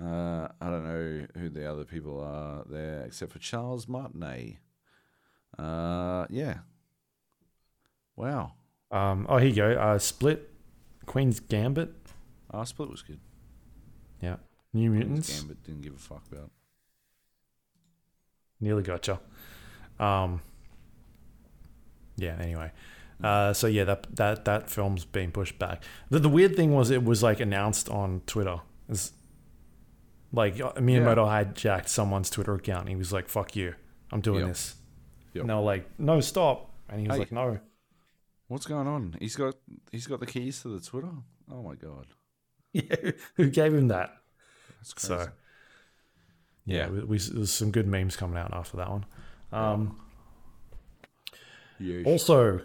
Uh, I don't know who the other people are there except for Charles Martinet. Uh, yeah. Wow. Um, oh, here you go. Uh, Split, Queen's Gambit. Our Split was good. Yeah, New Queen's Mutants. Gambit didn't give a fuck about. Nearly gotcha. Um, yeah. Anyway, uh, so yeah, that that that film's being pushed back. The, the weird thing was it was like announced on Twitter. It's like uh, Miyamoto hijacked someone's Twitter account. And he was like, "Fuck you, I'm doing Yep. this." Yep. And they were like, "No, stop!" And he was Hey. like, "No." What's going on? He's got he's got the keys to the Twitter. Oh my god, Yeah, who gave him that? that's crazy. So yeah, Yeah. we, we, there's some good memes coming out after that one. Um, Yeesh. Also,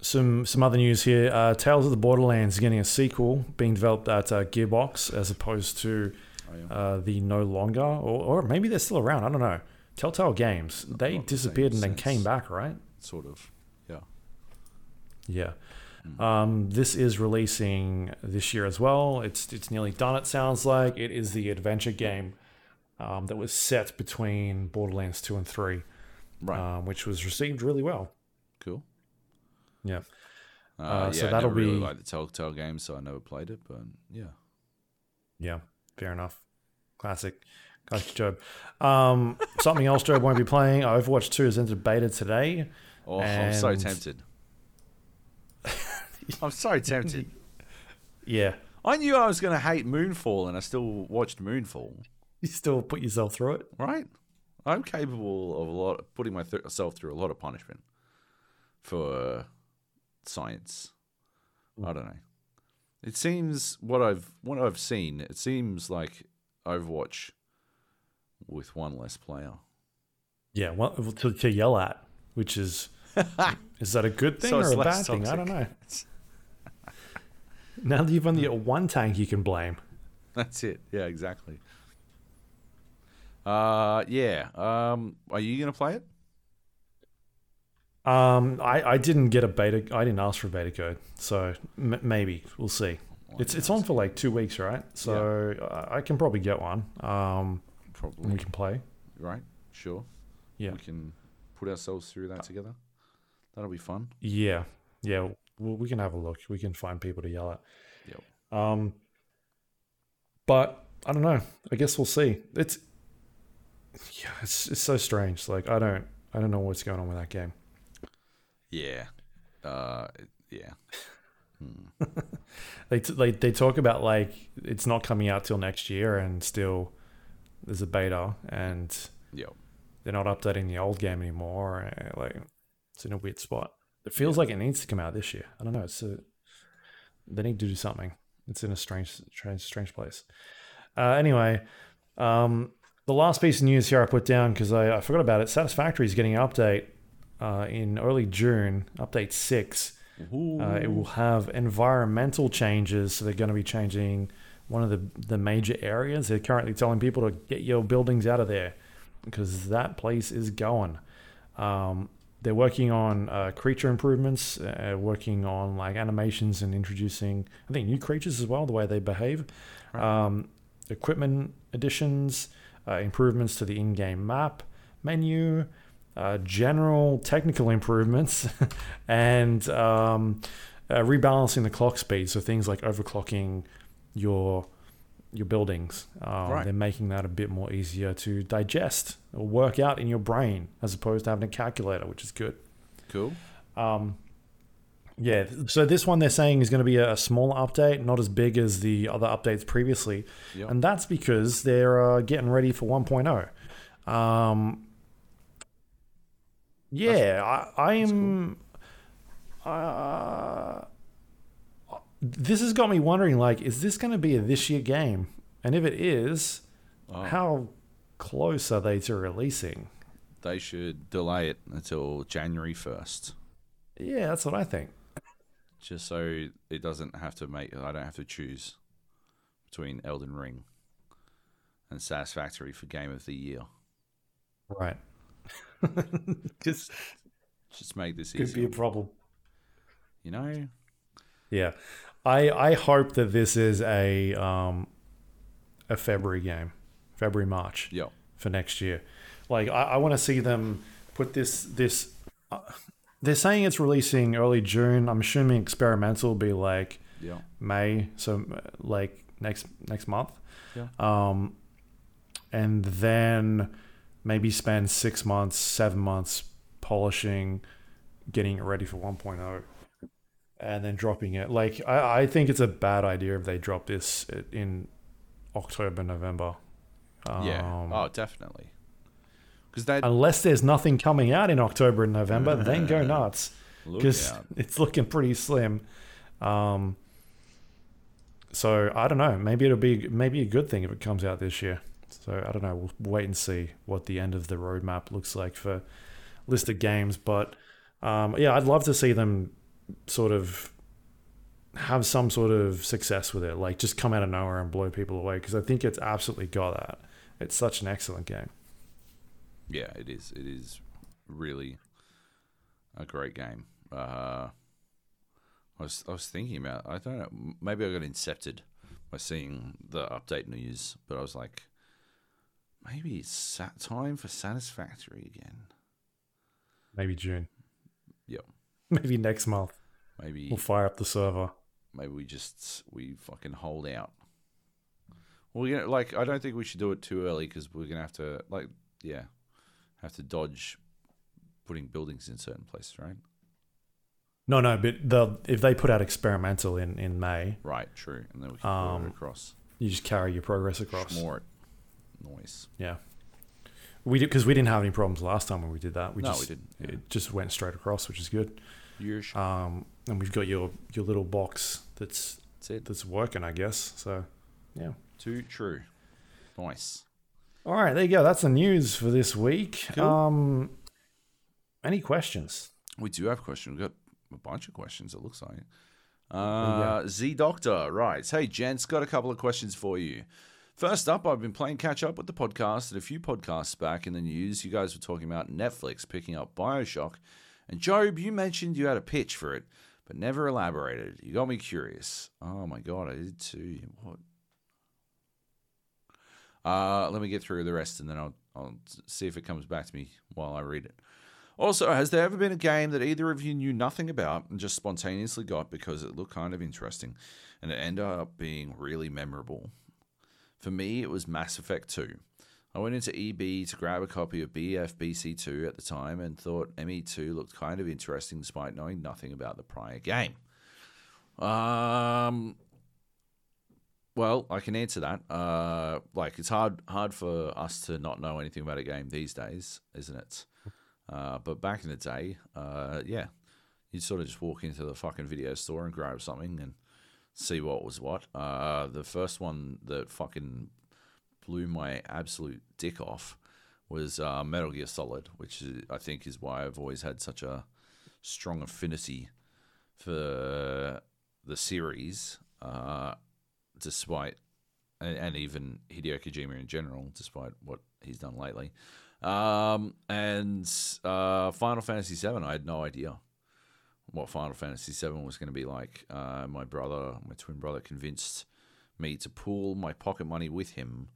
some some other news here. Uh, Tales of the Borderlands is getting a sequel being developed at uh, Gearbox as opposed to yeah. uh, the no longer, or, or maybe they're still around. I don't know. Telltale Games they not disappeared same and then came back, right? sort of. Yeah. Yeah. Hmm. Um, this is releasing this year as well. It's it's nearly done. It sounds like it is the adventure game um, that was set between Borderlands two and three, Right. um, which was received really well. cool. Yeah. Uh, Uh, yeah, so I that'll really be- like the Telltale games, so I never played it. But yeah, Yeah, fair enough. Classic. Classic Joab. Um, something else Joab won't be playing. Overwatch 2 is entered beta today. oh, I'm so tempted. I'm so tempted. Yeah. I knew I was going to hate Moonfall, and I still watched Moonfall. You still put yourself through it? Right? I'm capable of a lot, putting myself through a lot of punishment for science. I don't know. It seems what I've what I've seen. It seems like Overwatch with one less player. Yeah, well, to, to yell at, which is. is that a good thing So or a bad thing? I don't know. Now that you've only got one tank you can blame. That's it. Yeah, exactly. Uh, yeah. Um, are you gonna play it? Um, I, I didn't get a beta. I didn't ask for a beta code, so m- maybe we'll see. It's it's on for like two weeks, right? So I I can probably get one. Um, Probably. we can play. Right. Sure. Yeah. We can put ourselves through that together. That'll be fun. Yeah, yeah. Well, we can have a look. We can find people to yell at. Yep. Um, but I don't know. I guess we'll see. It's yeah, it's it's so strange. Like I don't I don't know what's going on with that game. Yeah. Uh, yeah. They t- they they talk about like it's not coming out till next year, and still there's a beta, and Yep. they're not updating the old game anymore. and, Like it's in a weird spot. It feels like it needs to come out this year. I don't know. It's a, they need to do something. It's in a strange, strange, strange place. Uh, anyway, um, the last piece of news here I put down because I, I forgot about it. Satisfactory is getting an update uh, in early June, update six. Uh, it will have environmental changes. So they're going to be changing one of the, the major areas. They're currently telling people to get your buildings out of there because that place is going. Um, they're working on uh, creature improvements, uh, working on like animations and introducing, I think, new creatures as well, the way they behave. Um, equipment additions, uh, improvements to the in game map, menu, uh, general technical improvements, and um, uh, rebalancing the clock speed. So things like overclocking your your buildings. Um, Right. They're making that a bit more easier to digest or work out in your brain as opposed to having a calculator, which is good. Cool. Um, yeah, so this one they're saying is going to be a, smaller update, not as big as the other updates previously, Yep. and that's because they're uh, getting ready for 1.0. Um, yeah, I, I am. Uh, this has got me wondering, like, is this going to be a this year game? And if it is, Oh, how close are they to releasing? they should delay it until January first, Yeah, that's what I think. just so it doesn't have to make. I don't have to choose between Elden Ring and Satisfactory for Game of the Year. Right. Just Just make this easy. could be a problem. You know. Yeah, I I hope that this is a um a February game, February March Yep. for next year. Like I, I want to see them put this this. Uh, they're saying it's releasing early June. I'm assuming experimental will be like Yep. May, so uh, like next next month. Yeah. Um, and then maybe spend six months, seven months polishing, getting it ready for 1.0, and then dropping it. Like I, I think it's a bad idea if they drop this in October, November. Yeah. Um, oh, definitely. Because they Unless there's nothing coming out in October and November, then go nuts because it's looking pretty slim. Um, so I don't know. Maybe it'll be maybe a good thing if it comes out this year. So I don't know. We'll wait and see what the end of the roadmap looks like for listed games. But um, yeah, I'd love to see them sort of have some sort of success with it. Like just come out of nowhere and blow people away because I think it's absolutely got that. It's such an excellent game. Yeah, it is. It is really a great game. Uh, I was I was thinking about. I don't know. Maybe I got incepted by seeing the update news, but I was like, maybe it's sat time for Satisfactory again. Maybe June. Yep. Maybe next month Maybe we'll fire up the server. maybe we just we fucking hold out. Well, you know, like I don't think we should do it too early because we're gonna have to like yeah, have to dodge putting buildings in certain places, right? No, no, but the if they put out experimental in in May, Right, true, and then we can Um, across. you just carry your progress across. More it. Noise. Yeah, we did because we didn't have any problems last time when we did that. We no, just, we didn't. Yeah. It just went straight across, which is good. Years. Um, and we've got your your little box that's That's it. that's working, I guess. So, yeah. Too true. Nice. All right, there you go. That's the news for this week. Cool. Um, any questions? We do have questions. We've got a bunch of questions, it looks like. Uh, Z Doctor writes Hey, gents, got a couple of questions for you. First up, I've been playing catch up with the podcast, and a few podcasts back in the news, you guys were talking about Netflix picking up Bioshock. And Joab, you mentioned you had a pitch for it, but never elaborated. You got me curious. Oh my god, I did too. What? Uh, let me get through the rest, and then I'll I'll see if it comes back to me while I read it. Also, has there ever been a game that either of you knew nothing about and just spontaneously got because it looked kind of interesting and it ended up being really memorable? For me, it was Mass Effect 2. I went into EB to grab a copy of BFBC2 at the time and thought ME2 looked kind of interesting despite knowing nothing about the prior game. Um, well, I can answer that. Uh, like it's hard hard for us to not know anything about a game these days, isn't it? Uh, but back in the day, uh, yeah, you'd sort of just walk into the fucking video store and grab something and see what was what. Uh, the first one that fucking blew my absolute dick off was uh, Metal Gear Solid, which is, I think is why I've always had such a strong affinity for the series, uh, despite and, and even Hideo Kojima in general, despite what he's done lately. Um, and uh, Final Fantasy VII, I had no idea what Final Fantasy VII was going to be like. Uh, my brother, my twin brother, convinced me to pool my pocket money with him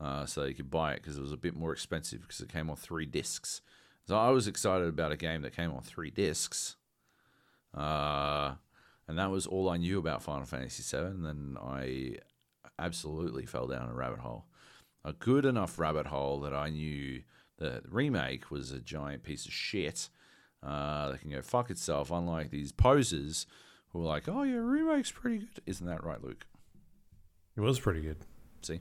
uh, so he could buy it because it was a bit more expensive because it came on three discs. So I was excited about a game that came on three discs. Uh, and that was all I knew about Final Fantasy VII. And then I absolutely fell down a rabbit hole. A good enough rabbit hole that I knew the remake was a giant piece of shit uh, that can go fuck itself, unlike these posers who are like, oh, yeah, remake's pretty good. Isn't that right, Luke? It was pretty good. See?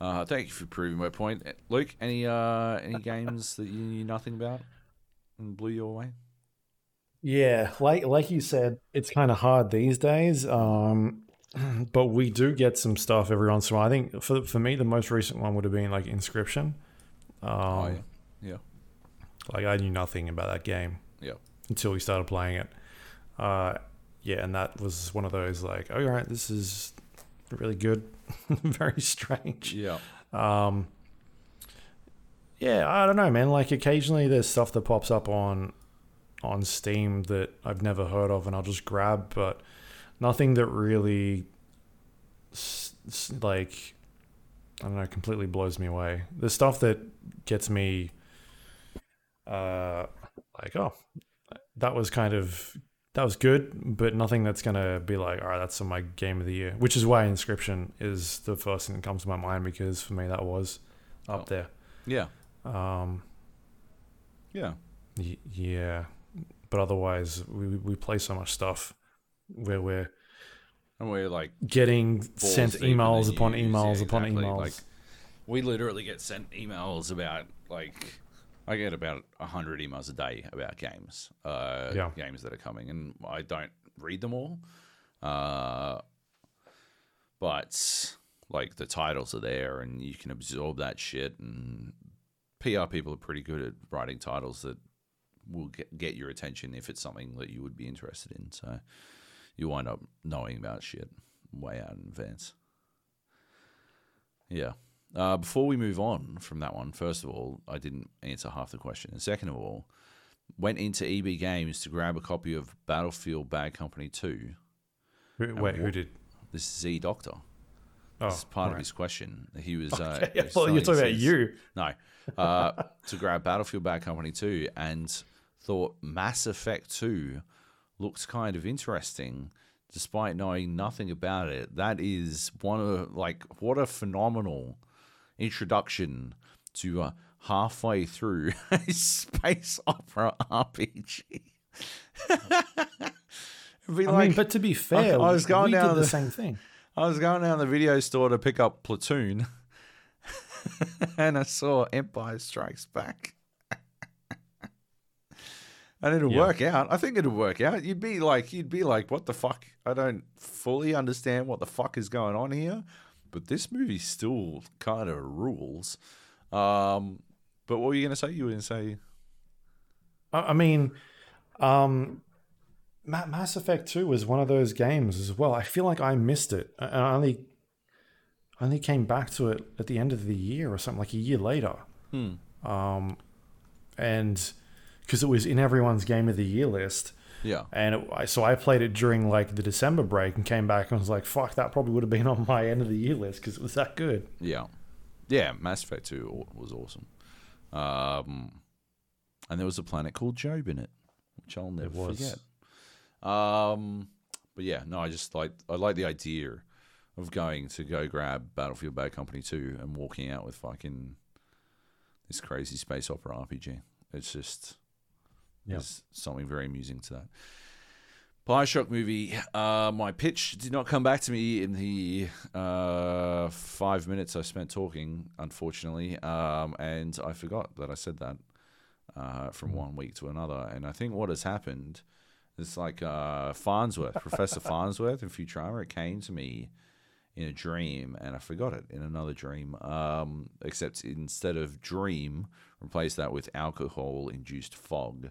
Uh, thank you for proving my point. Luke, any uh, any games that you knew nothing about and blew you away? Yeah, like like you said, it's kind of hard these days. Um, but we do get some stuff every once in a while. I think for for me, the most recent one would have been like Inscryption. Um, oh, yeah. Yeah. Like I knew nothing about that game. Yeah. Until we started playing it. Uh, yeah, and that was one of those like, oh, all right, this is really good, very strange. Yeah. Um, yeah, I don't know, man. Like occasionally there's stuff that pops up on on Steam that I've never heard of, and I'll just grab, but nothing that really like I don't know completely blows me away. The stuff that gets me, uh, like oh, that was kind of that was good, but nothing that's gonna be like, all right, that's my game of the year. Which is why Inscryption is the first thing that comes to my mind because for me that was up Oh. there. Yeah. Um, Yeah. y- yeah, but otherwise we we play so much stuff where we're And we're like getting sent emails upon emails Yeah, upon exactly. emails. Like, we literally get sent emails about like I get about hundred emails a day about games, uh, Yeah. games that are coming, and I don't read them all. Uh, but like the titles are there, and you can absorb that shit. And PR people are pretty good at writing titles that will get, get your attention if it's something that you would be interested in. So you wind up knowing about shit way out in advance. Yeah. Uh, before we move on from that one, first of all, I didn't answer half the question. And second of all, went into EB Games to grab a copy of Battlefield Bad Company 2. Who- wait, who did? This is Z Doctor. Oh, This is part of his question. He was. Uh, Okay, I he's thought you were talking about you. No. Uh, to grab Battlefield Bad Company 2 and thought Mass Effect 2 looked kind of interesting despite knowing nothing about it. That is one of, like, what a phenomenal introduction to uh, halfway through a space opera RPG. I like, mean, but to be fair, I was going down the the- same thing. I was going down the video store to pick up Platoon, and I saw Empire Strikes Back. and it'll Yeah. work out. I think it'll work out. You'd be like, you'd be like, what the fuck? I don't fully understand what the fuck is going on here, but this movie still kind of rules. Um, but what were you going to say? You were going to say, I I mean, um, Ma- Mass Effect Two was one of those games as well. I feel like I missed it. I I only, I only came back to it at the end of the year or something, like a year later. Hmm. Um, and because it was in everyone's game of the year list. Yeah. And it, so I played it during like the December break and came back and was like, fuck, that probably would have been on my end of the year list because it was that good. Yeah, yeah. Mass Effect Two was awesome. Um, and there was a planet called Joab in it, which I'll never forget. Um, but yeah, no, I just like I like the idea of going to go grab Battlefield Bad Company Two and walking out with fucking this crazy space opera RPG. It's just There's something very amusing to that. Bioshock movie. Uh, my pitch did not come back to me in the uh, five minutes I spent talking, unfortunately, um, and I forgot that I said that uh, from one week to another. And I think what has happened is like uh, Farnsworth, Professor Farnsworth in Futurama. It came to me in a dream, and I forgot it in another dream. Um, except instead of dream, replace that with alcohol-induced fog.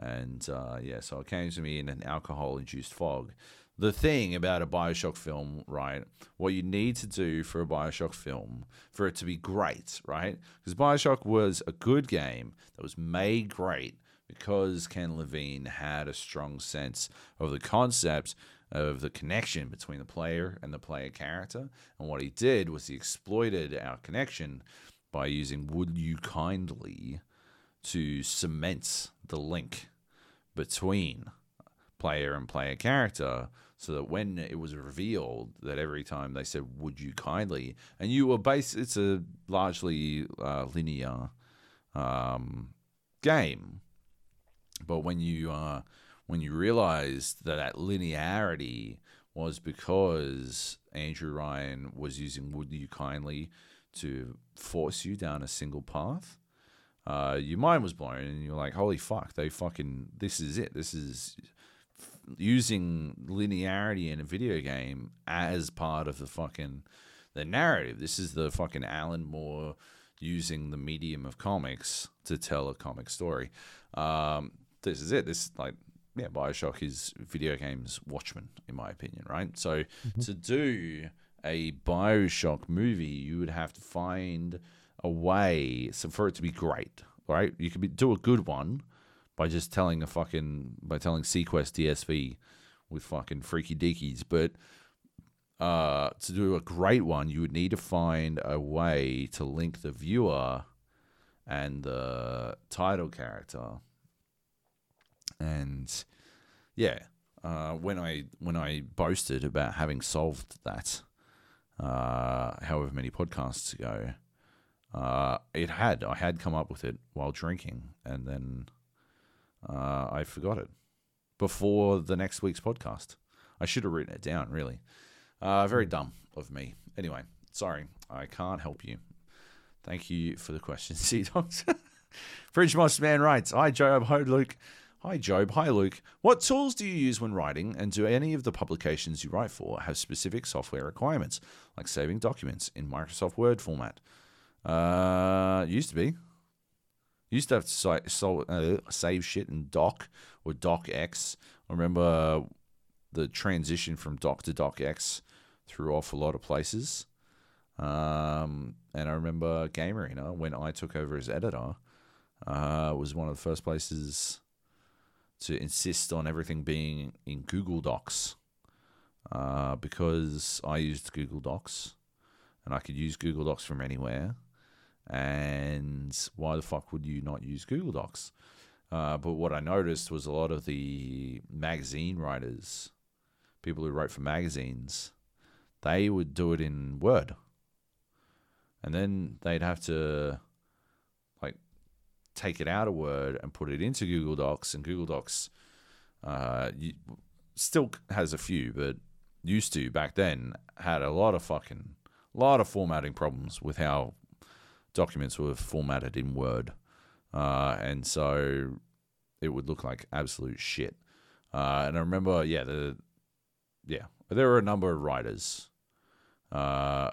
And uh, yeah, so it came to me in an alcohol induced fog. The thing about a Bioshock film, right? What you need to do for a Bioshock film, for it to be great, right? Because Bioshock was a good game that was made great because Ken Levine had a strong sense of the concept of the connection between the player and the player character. And what he did was he exploited our connection by using Would You Kindly to cement the link between player and player character so that when it was revealed that every time they said would you kindly and you were based it's a largely uh, linear um, game. But when you uh, when you realized that that linearity was because Andrew Ryan was using would you kindly to force you down a single path uh, your mind was blown and you're like, holy fuck, they fucking, this is it. This is using linearity in a video game as part of the fucking, the narrative. This is the fucking Alan Moore using the medium of comics to tell a comic story. Um, this is it. This, like, yeah, Bioshock is video games Watchmen, in my opinion, right? So to do a Bioshock movie, you would have to find a way so for it to be great, right? You could be, do a good one by just telling a fucking by telling seaQuest DSV with fucking freaky deakies, but uh, to do a great one, you would need to find a way to link the viewer and the title character. And yeah, uh, when I when I boasted about having solved that, uh, however many podcasts ago, uh, it had I had come up with it while drinking, and then uh, I forgot it before the next week's podcast. I should have written it down. Really, uh, very dumb of me. Anyway, sorry, I can't help you. Thank you for the question, Sea Dogs. Fridge Monster Man writes, Hi Joab, hi Luke. Hi Joab, hi Luke. What tools do you use when writing, and do any of the publications you write for have specific software requirements, like saving documents in Microsoft Word format? Uh, used to be. Used to have to uh, save shit in Doc or DocX. I remember the transition from Doc to DocX threw off a lot of places. Um, and I remember Game Arena when I took over as editor uh, was one of the first places to insist on everything being in Google Docs uh, because I used Google Docs and I could use Google Docs from anywhere. And why the fuck would you not use Google Docs? Uh, but what I noticed was a lot of the magazine writers, people who wrote for magazines, they would do it in Word. And then they'd have to like take it out of Word and put it into Google Docs. And Google Docs uh, still has a few, but used to back then had a lot of fucking lot of formatting problems with how documents were formatted in Word, uh, and so it would look like absolute shit. Uh, and I remember, yeah, the yeah, there were a number of writers uh,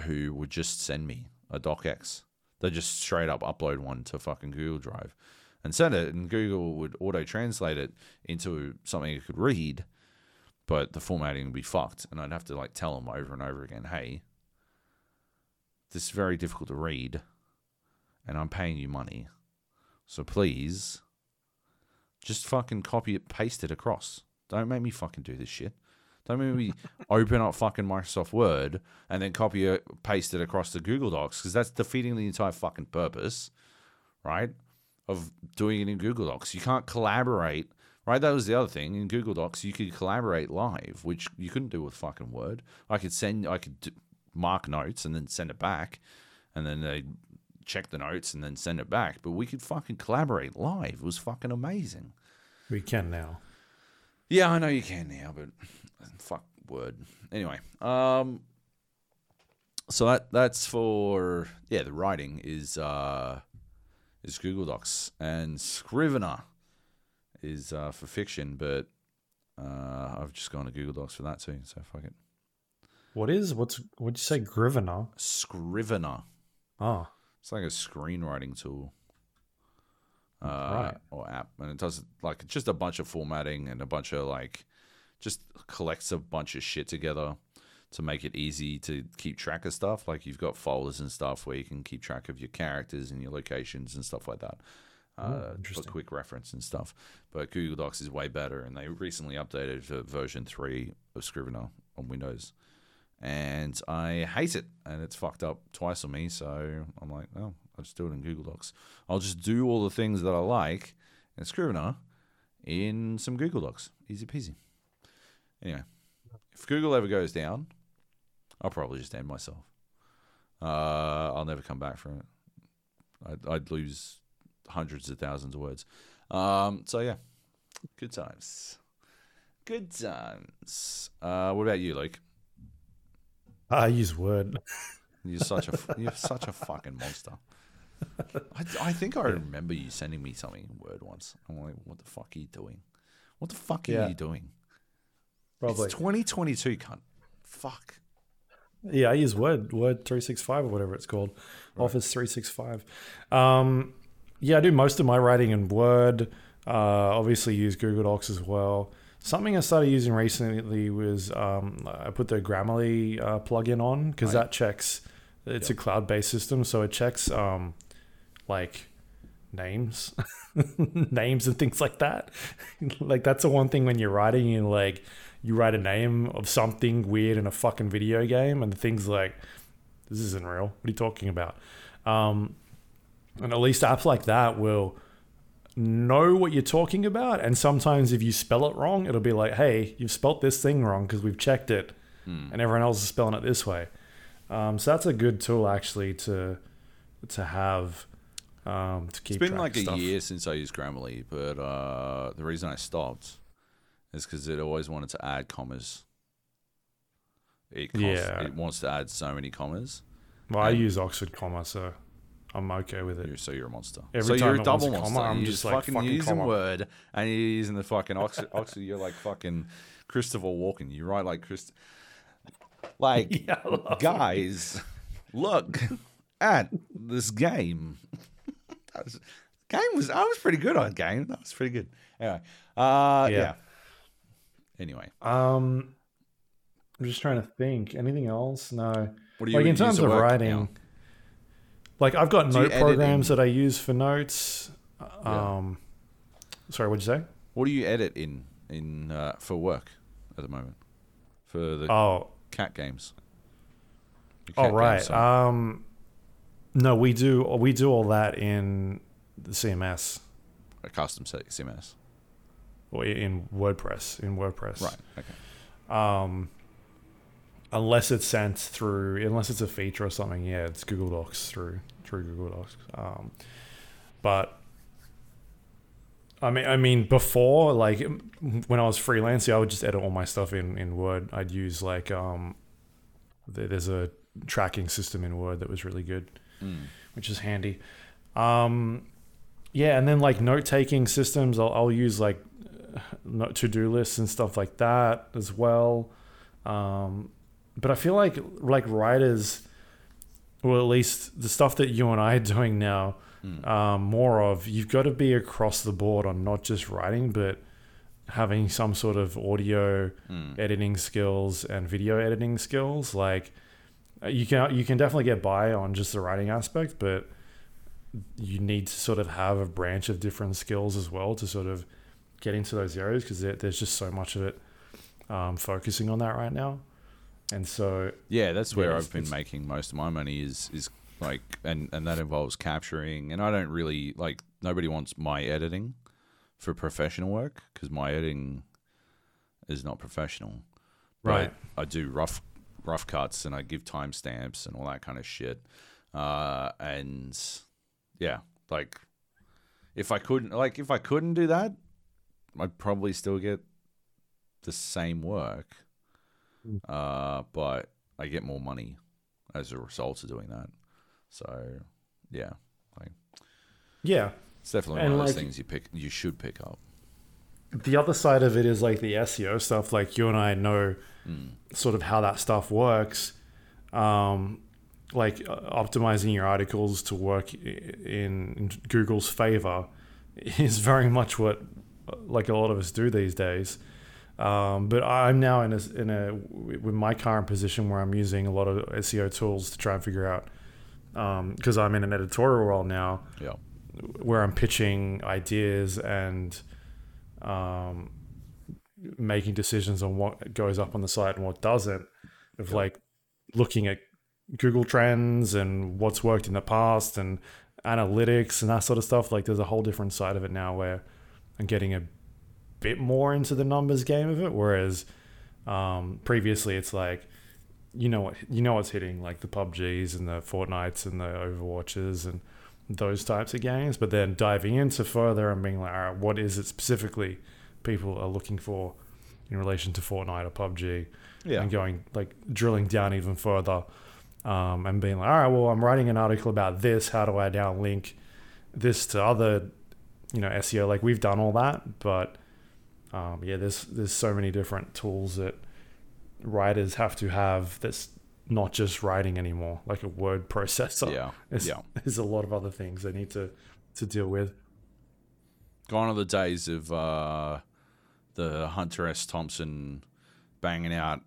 who would just send me a docx. They just straight up upload one to fucking Google Drive and send it, and Google would auto translate it into something it could read. but the formatting would be fucked, and I'd have to like tell them over and over again, hey, this is very difficult to read, and I'm paying you money, so please, just fucking copy it, paste it across. Don't make me fucking do this shit. Don't make me open up fucking Microsoft Word and then copy it, paste it across to Google Docs because that's defeating the entire fucking purpose, right? Of doing it in Google Docs. You can't collaborate, right? That was the other thing. In Google Docs, you could collaborate live, which you couldn't do with fucking Word. I could send, I could d- mark notes and then send it back, and then they check the notes and then send it back. But we could fucking collaborate live. It was fucking amazing. We can now. Yeah, I know you can now, but fuck word. Anyway, um, so that that's for yeah. The writing is uh is Google Docs and Scrivener is uh, for fiction, but uh, I've just gone to Google Docs for that too. So fuck it. What is what's what'd you say? Grivena? Scrivener. Oh, It's like a screenwriting tool. Uh, Right. Or app, and it does like just a bunch of formatting and a bunch of like, just collects a bunch of shit together to make it easy to keep track of stuff. Like you've got folders and stuff where you can keep track of your characters and your locations and stuff like that. Uh, for quick reference and stuff. But Google Docs is way better, and they recently updated for version three of Scrivener on Windows and I hate it, and it's fucked up twice on me. So I'm like, oh, I'll just do it in Google Docs. I'll just do all the things that I like in Scrivener in some Google Docs. Easy peasy. Anyway, if Google ever goes down, I'll probably just end myself. Uh, I'll never come back from it. I'd, I'd lose hundreds of thousands of words. Um, so yeah, good times. Good times. Uh, what about you, Luke? I use Word. You're such a you're such a fucking monster. I, I think I remember you sending me something in Word once. I'm like, what the fuck are you doing? What the fuck are Yeah. you doing? Probably. It's 2022, cunt. Fuck. Yeah, I use Word, Word 365 or whatever it's called, Office 365. Um, yeah, I do most of my writing in Word. Uh, obviously, use Google Docs as well. Something I started using recently was um, I put the Grammarly uh, plugin on because Right. that checks. It's a cloud-based system, so it checks um, like names, names and things like that. like that's the one thing when you're writing, you like you write a name of something weird in a fucking video game, and the thing's like, this isn't real. What are you talking about? Um, and at least apps like that will know what you're talking about. And sometimes if you spell it wrong, it'll be like, hey, you've spelt this thing wrong because we've checked it, Hmm. and everyone else is spelling it this way. Um, so that's a good tool actually to to have um, to keep. It's been like a stuff. year since I used Grammarly, but uh, the reason I stopped is because it always wanted to add commas. It const- Yeah. it wants to add so many commas. Well, I use Oxford comma, so I'm okay with it. You're, so you're a monster. Every so time you're a double a comma, monster. I'm you just just like, fucking, fucking using comma. word and you're using the fucking Oxford. Oxford you're like fucking Christopher Walken. You write like Christ. Like Yeah, guys, look at this game. that was, game was I was pretty good on game. That was pretty good. Anyway, uh, yeah. Yeah. Anyway, Um, I'm just trying to think. Anything else? No. what are you like in terms of writing, now? Like I've got Do note programs that I use for notes. Yeah. Um, sorry, what'd you say? What do you edit in in uh, for work at the moment for the Oh, cat games? Oh cat games right. side. Um, no, we do we do all that in the CMS a custom CMS. or in WordPress. In WordPress, Right. Okay. Um, unless it's sent through, unless it's a feature or something, yeah, it's Google Docs through through Google Docs. Um, but I mean, I mean, before like when I was freelancing, I would just edit all my stuff in in Word. I'd use like um, there's a tracking system in Word that was really good Mm. which is handy. Um, yeah, and then like note taking systems, I'll, I'll use like to do lists and stuff like that as well. Um, but I feel like like writers, or at least the stuff that you and I are doing now, Mm. um, more of you've got to be across the board on not just writing, but having some sort of audio Mm. editing skills and video editing skills. Like uh, you can you can definitely get by on just the writing aspect, but you need to sort of have a branch of different skills as well to sort of get into those areas because there, there's just so much of it um, focusing on that right now. And so Yeah, that's where Yeah, I've been making most of my money is is like and and that involves capturing and I don't really like nobody wants my editing for professional work because my editing is not professional. But Right. I do rough rough cuts and I give timestamps and all that kind of shit. Uh, and yeah, like if I couldn't like if I couldn't do that, I'd probably still get the same work. Mm. Uh, but I get more money as a result of doing that. So yeah, yeah, it's definitely And, one of those like- things you pick you should pick up. the other side of it is like the SEO stuff. Like you and I know Mm. sort of how that stuff works. Um, like uh, optimizing your articles to work in, in Google's favor is very much what uh, like a lot of us do these days. Um, but I'm now in a, in a with my current position where I'm using a lot of SEO tools to try and figure out because I'm in an editorial role now Yeah. where I'm pitching ideas and um, making decisions on what goes up on the site and what doesn't, of like looking at Google Trends and what's worked in the past and analytics and that sort of stuff. Like there's a whole different side of it now where I'm getting a bit more into the numbers game of it, whereas um, previously it's like you know what you know what's hitting like the PUBGs and the Fortnites and the Overwatches and those types of games, but then diving into further and being like, all right, what is it specifically people are looking for in relation to Fortnite or PUBG, Yeah. and going like drilling down even further, um, and being like, all right, well, I'm writing an article about this. How do I now link this to other, you know, SEO? Like we've done all that, but um, yeah, there's there's so many different tools that writers have to have that's not just writing anymore, like a word processor. Yeah. There's, Yeah. there's a lot of other things they need to to deal with. Gone are the days of uh, the Hunter S. Thompson banging out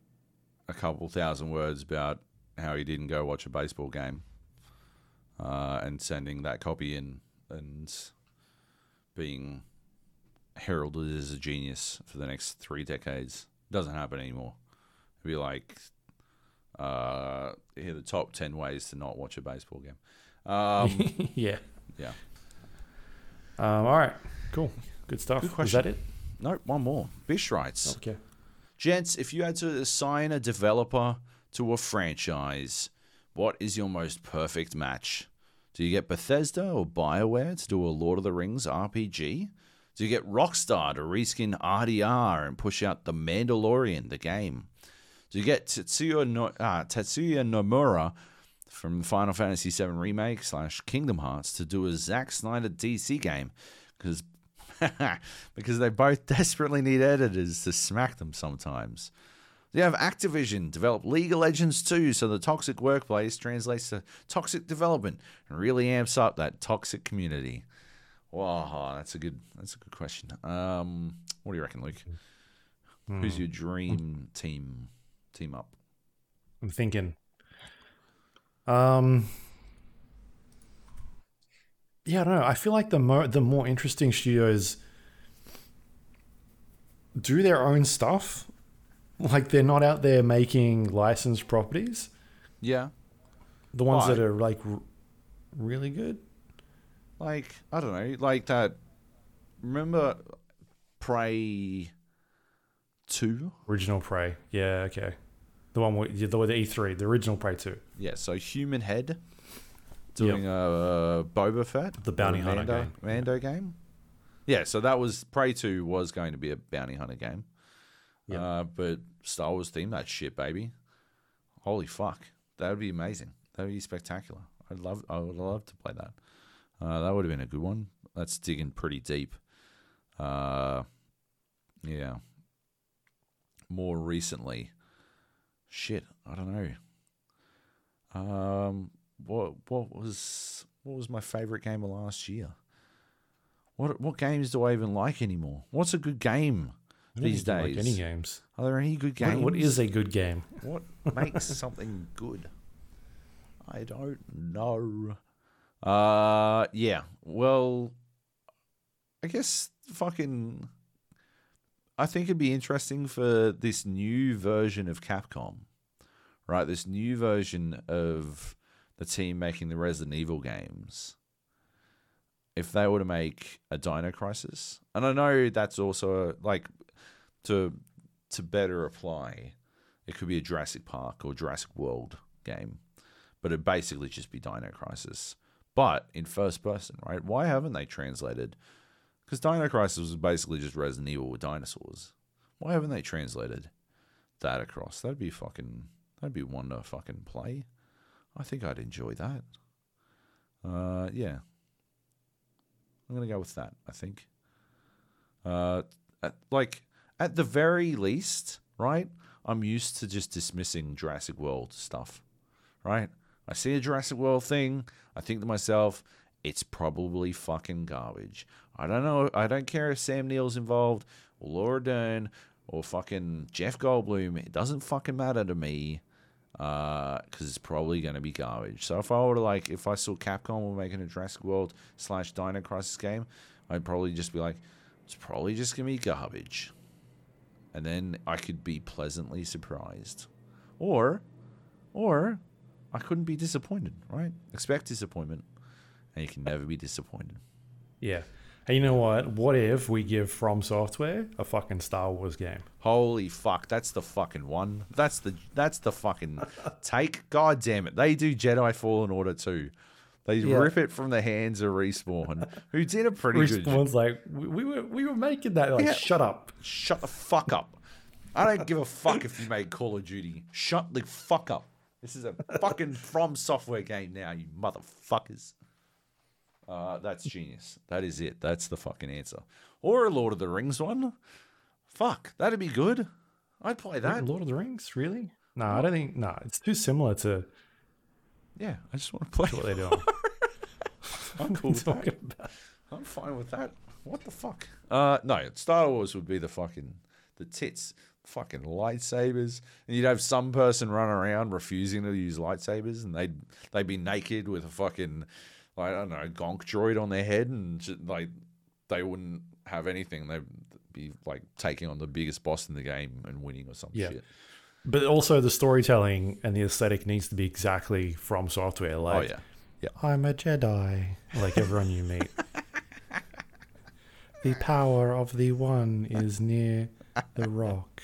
a couple thousand words about how he didn't go watch a baseball game uh, and sending that copy in and being heralded as a genius for the next three decades. Doesn't happen anymore. It'd be like, uh, here are the top 10 ways to not watch a baseball game. Um, yeah. Yeah. Um, all right. Cool. Good stuff. Good Is that it? no, one more. Bish writes. Okay. Gents, if you had to assign a developer to a franchise, what is your most perfect match? Do you get Bethesda or BioWare to do a Lord of the Rings RPG? Do you get Rockstar to reskin RDR and push out The Mandalorian, the game? Do you get Tetsuya, no- uh, Tetsuya Nomura from Final Fantasy VII Remake slash Kingdom Hearts to do a Zack Snyder DC game? Because because they both desperately need editors to smack them sometimes. You have Activision develop League of Legends 2 so the toxic workplace translates to toxic development and really amps up that toxic community. Wow, that's a good that's a good question. Um, what do you reckon, Luke? Who's your dream team team up? I'm thinking. Um. Yeah, I don't know. I feel like the more the more interesting studios do their own stuff. Like they're not out there making licensed properties. Yeah, The ones Why? that are like r- really good. Like I don't know, like that. Remember, Prey two. Original Prey. Yeah, okay. The one with the, the E3, the original Prey 2. Yeah, so Human Head doing a uh, Boba Fett, The bounty hunter Mando, game. Mando game. Yeah, so that was Prey Two was going to be a bounty hunter game. Yep. Uh, but Star Wars themed that shit, baby. Holy fuck, that would be amazing. That would be spectacular. I'd love. I would love to play that. Uh, that would have been a good one. That's digging pretty deep. Uh, yeah. More recently, shit. I don't know. Um, what what was what was my favorite game of last year? What what games do I even like anymore? What's a good game? These days. Like any games. Are there any good What- games? what is a good game? What makes something good? I don't know. Uh, yeah. Well, I guess fucking. I think it'd be interesting for this new version of Capcom, right? This new version of the team making the Resident Evil games. If they were to make a Dino Crisis, and I know that's also like to to better apply it could be a Jurassic Park or Jurassic World game, but it'd basically just be Dino Crisis, but in first person, right? Why haven't they translated? Because Dino Crisis was basically just Resident Evil with dinosaurs. Why haven't they translated that across? That'd be fucking. That'd be one to fucking play. I think I'd enjoy that. Uh, yeah. I'm gonna go with that. I think. Uh, at, like at the very least, right? I'm used to just dismissing Jurassic World stuff, right? I see a Jurassic World thing, I think to myself, it's probably fucking garbage. I don't know. I don't care if Sam Neill's involved, or Laura Dern, or fucking Jeff Goldblum. It doesn't fucking matter to me uh, because it's probably going to be garbage. So if I were to like, if I saw Capcom were making a Jurassic World slash Dino Crisis game, I'd probably just be like, it's probably just going to be garbage and then I could be pleasantly surprised. Or, or I couldn't be disappointed, right? Expect disappointment, and you can never be disappointed. Yeah. And you know what? What if we give From Software a fucking Star Wars game? Holy fuck, that's the fucking one. That's the that's the fucking take. God damn it. They do Jedi Fallen Order too. They Yeah. rip it from the hands of Respawn, who did a pretty good Respawn's like, we, we were we were making that. Like, Yeah. shut up. Shut the fuck up. I don't give a fuck if you made Call of Duty. Shut the fuck up. This is a fucking From Software game now, you motherfuckers. Uh, that's genius. That is it. That's the fucking answer. Or a Lord of the Rings one. Fuck, that'd be good. I'd play that. Lord of the Rings, really? No, I don't think. No, it's too similar to Yeah, I just want to play. what they're doing. I'm cool with that. About- I'm fine with that. What the fuck? Uh, no, Star Wars would be the fucking the tits, fucking lightsabers, and you'd have some person run around refusing to use lightsabers, and they'd they'd be naked with a fucking like I don't know gonk droid on their head, and ju- like they wouldn't have anything. They'd be like taking on the biggest boss in the game and winning or some Yeah. shit. But also the storytelling and the aesthetic needs to be exactly from software. Oh Like, yeah, yeah. I'm a Jedi, like everyone you meet. the power of the one is near the rock.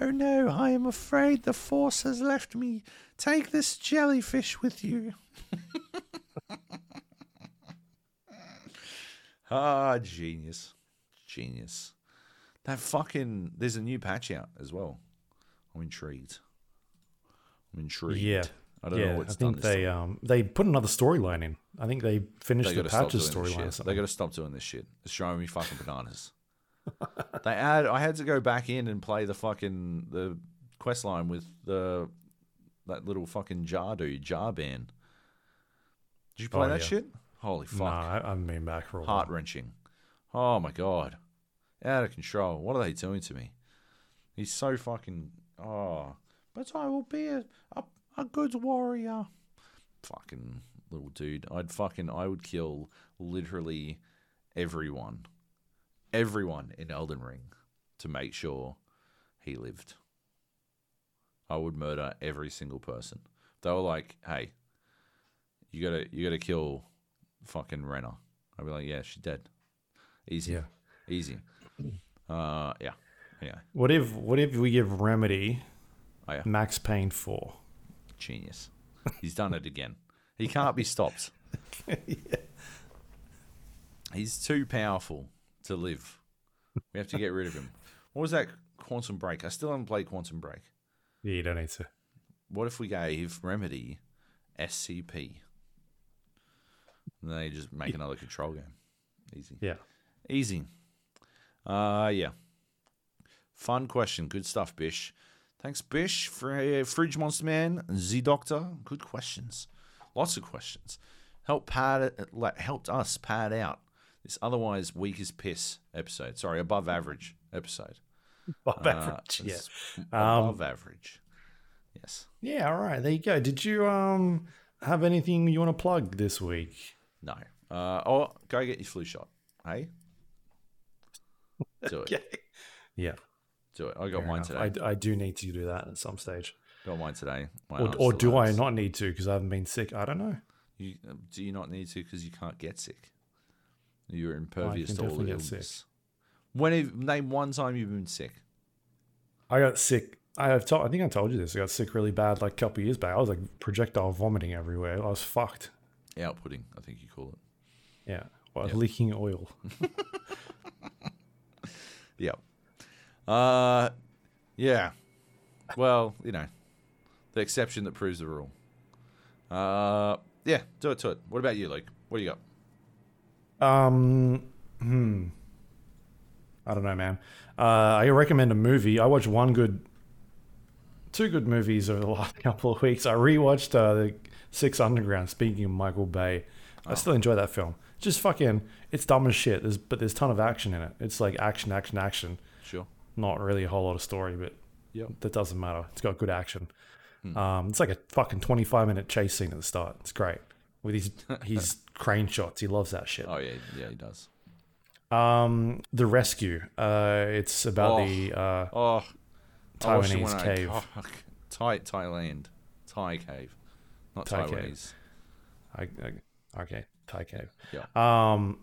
Oh no, I am afraid the Force has left me. Take this jellyfish with you. ah, genius. Genius. That fucking. There's a new patch out as well. I'm intrigued. I'm intrigued. Yeah. I don't yeah, know what's I think done this they um they put another storyline in. I think they finished They the gotta patches storyline. or shit. They something. got to stop doing this shit. It's showing me fucking bananas. they add. I had to go back in and play the fucking the quest line with the that little fucking jar dude, Jar-Bairn. Did you play Oh, that yeah. shit? Holy fuck, Nah, I, I haven't been back for a while. heart wrenching. Oh my god, out of control. What are they doing to me? He's so fucking. Oh, but I will be a a, a good warrior. Fucking little dude. I'd fucking. I would kill literally everyone, everyone in Elden Ring to make sure he lived. I would murder every single person. They were like, "Hey, you gotta, you gotta kill fucking Ranni." I'd be like, "Yeah, she's dead. Easy, Yeah. easy." Uh, yeah, yeah, What if what if we give Remedy oh, yeah. Max Payne four? Genius. He's done it again. He can't be stopped. yeah. He's too powerful to live. We have to get rid of him. What was that Quantum Break? I still haven't played Quantum Break. Yeah, you don't need to. What if we gave Remedy SCP? And they just make another control game. Easy. Yeah. Easy. Uh yeah. Fun question. Good stuff, Bish. Thanks, Bish, for uh, Fridge Monster Man, Z Doctor. Good questions. Lots of questions. Help pad it, like, helped us pad out this otherwise weak as piss episode. Sorry, above average episode. Above Uh, average. Yeah. it's Um, above average. Yes. Yeah. All right. There you go. Did you um have anything you want to plug this week? No. Uh, oh, go get your flu shot. Hey. Do it. Yeah. Do it. I got fair mine enough. today. I, I do need to do that at some stage. got mine today. My Or, or do I not need to because I haven't been sick? I don't know. You, do you not need to because you can't get sick? You're impervious to all definitely get sick. illness. When have, name one time you've been sick? I got sick. I have told, I think I told you this. I got sick really bad like a couple years back. I was like projectile vomiting everywhere. I was fucked. Outputting, I think you call it. Yeah. Well, Yep. leaking oil. Yep. Uh, yeah. Well, you know, the exception that proves the rule. Uh, yeah, do it to it. What about you, Luke? What do you got? Um, hmm. I don't know, man. Uh, I recommend a movie. I watched one good, two good movies over the last couple of weeks. I rewatched uh, the Six Underground. Speaking of Michael Bay, I still enjoy that film. Just fucking, it's dumb as shit. There's, but there's a ton of action in it. It's like action, action, action. Sure. Not really a whole lot of story, but Yep. that doesn't matter. It's got good action. Um, it's like a fucking 25 minute chase scene at the start. It's great with his his crane shots. He loves that shit. Oh yeah, yeah, he does. Um, the rescue. Uh, it's about Oh. the uh, Oh, I watched it Taiwanese I- cave. oh, Thai, Thailand, Thai cave, not Thai Taiwanese. cave. I, I, okay, Thai cave. Yeah. Um,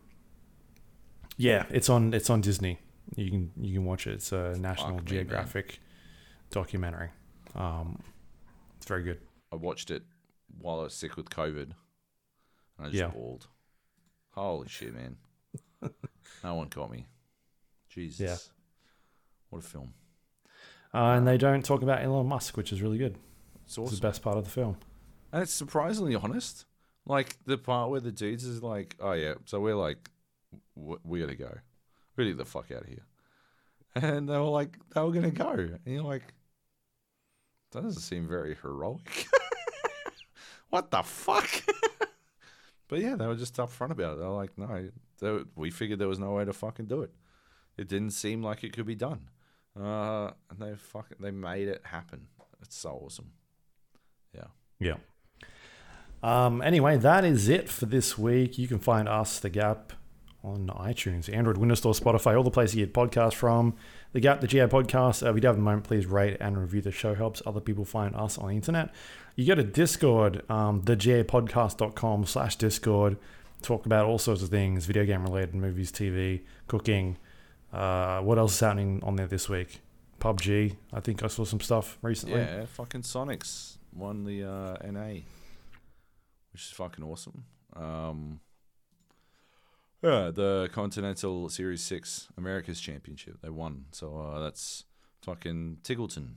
yeah, it's on it's on Disney. You can you can watch it. It's a National Fuck me. Geographic documentary. Um, it's very good. I watched it while I was sick with COVID, I just Yeah. bawled. Holy shit, man! no one caught me. Jesus. Yeah. What a film. Uh, and they don't talk about Elon Musk, which is really good. It's It's the best part of the film. And it's surprisingly honest. Like the part where the dudes is like, "Oh yeah, so we're like, we gotta go. We gotta get the fuck out of here." And they were like, they were gonna go, and you're like, that doesn't seem very heroic. what the fuck? but yeah, they were just upfront about it. They were like, no, they, we figured there was no way to fucking do it. It didn't seem like it could be done. Uh, and they fucking they made it happen. It's so awesome. Yeah. Yeah. Um, anyway, that is it for this week. You can find us, The Gap, on iTunes, Android, Windows Store, Spotify, all the places you get podcasts from. The Gap, the GA podcast. Uh, if you do have a moment, please rate and review the show. Helps other people find us on the internet. You go to Discord, um, thegapodcast.com slash Discord. Talk about all sorts of things, video game related, movies, TV, cooking. Uh, what else is happening on there this week? PUBG. I think I saw some stuff recently. Yeah, fucking Soniqs won the uh, NA, which is fucking awesome. Um, yeah, the Continental Series Six America's Championship they won, so uh, that's fucking Tiggleton,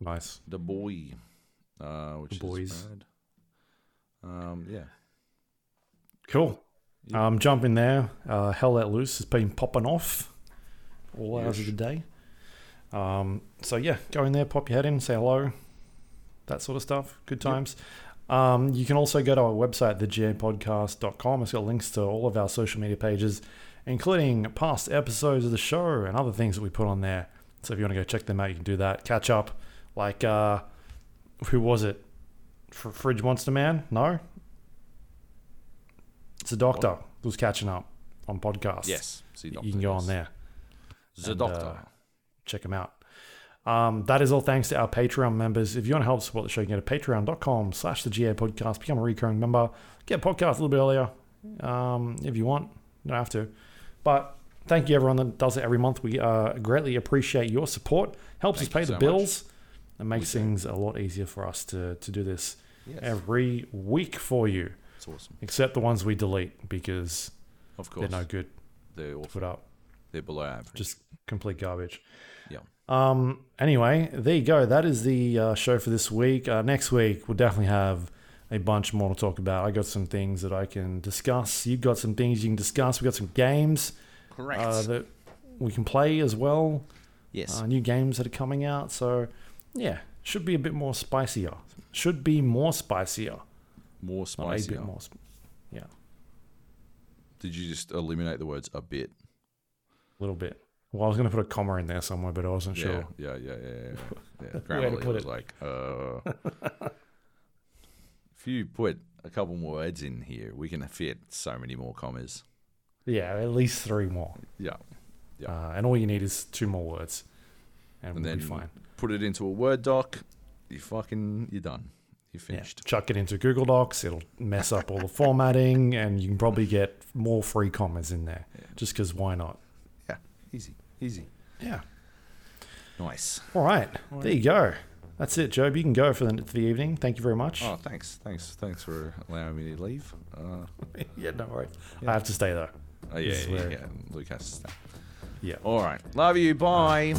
Nice. the boy, uh, which The boys. is rad. Um, yeah, Cool. Yeah. Um, jump in there. Uh, Hell Let Loose has been popping off all hours of Yes. the day. Um, so yeah, go in there, pop your head in, say hello, that sort of stuff. Good times. Um, you can also go to our website, thegapodcast.com. It's got links to all of our social media pages, including past episodes of the show and other things that we put on there. So if you want to go check them out, you can do that. Catch up. Like, uh, who was it? Fr- Fridge Monster Man? No? It's a doctor who's catching up on podcasts. yes, see, You can go on there The and, Doctor. uh, check them out. Um, that is all thanks to our Patreon members. If you want to help support the show, you can go to patreon.com slash the GA podcast, become a recurring member, get a podcast a little bit earlier um, if you want. You don't have to. But thank you everyone that does it every month. We uh, greatly appreciate your support. Helps Thank us pay the so much. bills and makes We do. things a lot easier for us to, to do this yes, every week for you, it's awesome. except the ones we delete because Of course, they're no good they're to put up. They're below average. Just complete garbage. Um. Anyway, there you go. That is the uh, show for this week. Uh, next week we'll definitely have a bunch more to talk about. I got some things that I can discuss. You've got some things you can discuss. We got some games correct. uh, that we can play as well. yes, Uh, new games that are coming out. So yeah, should be a bit more spicier. Should be more spicier. more Not a spicy. bit more. Sp- yeah. Did you just eliminate the words a bit? A little bit. Well, I was going to put a comma in there somewhere, but I wasn't sure. Yeah, yeah, yeah, yeah. yeah. yeah. To Grammarly put was it. like, uh, if you put a couple more words in here, we can fit so many more commas. Yeah, at least three more. Yeah. Yeah. Uh, and all you need is two more words, and, And we'll then be fine. put it into a Word doc. You fucking, you're done. You're Yeah, finished. chuck it into Google Docs. It'll mess up all the formatting, and you can probably get more free commas in there. Yeah. Just because why not? Yeah. Easy. Easy. Yeah. Nice. All right. There you go. That's it, Joab. You can go for the, for the evening. Thank you very much. Oh, thanks. Thanks. Thanks for allowing me to leave. Uh, yeah, no worries. Yeah. I have to stay though. oh, yeah, This yeah, yeah. Luke has to stay. Yeah. All right. Love you. Bye.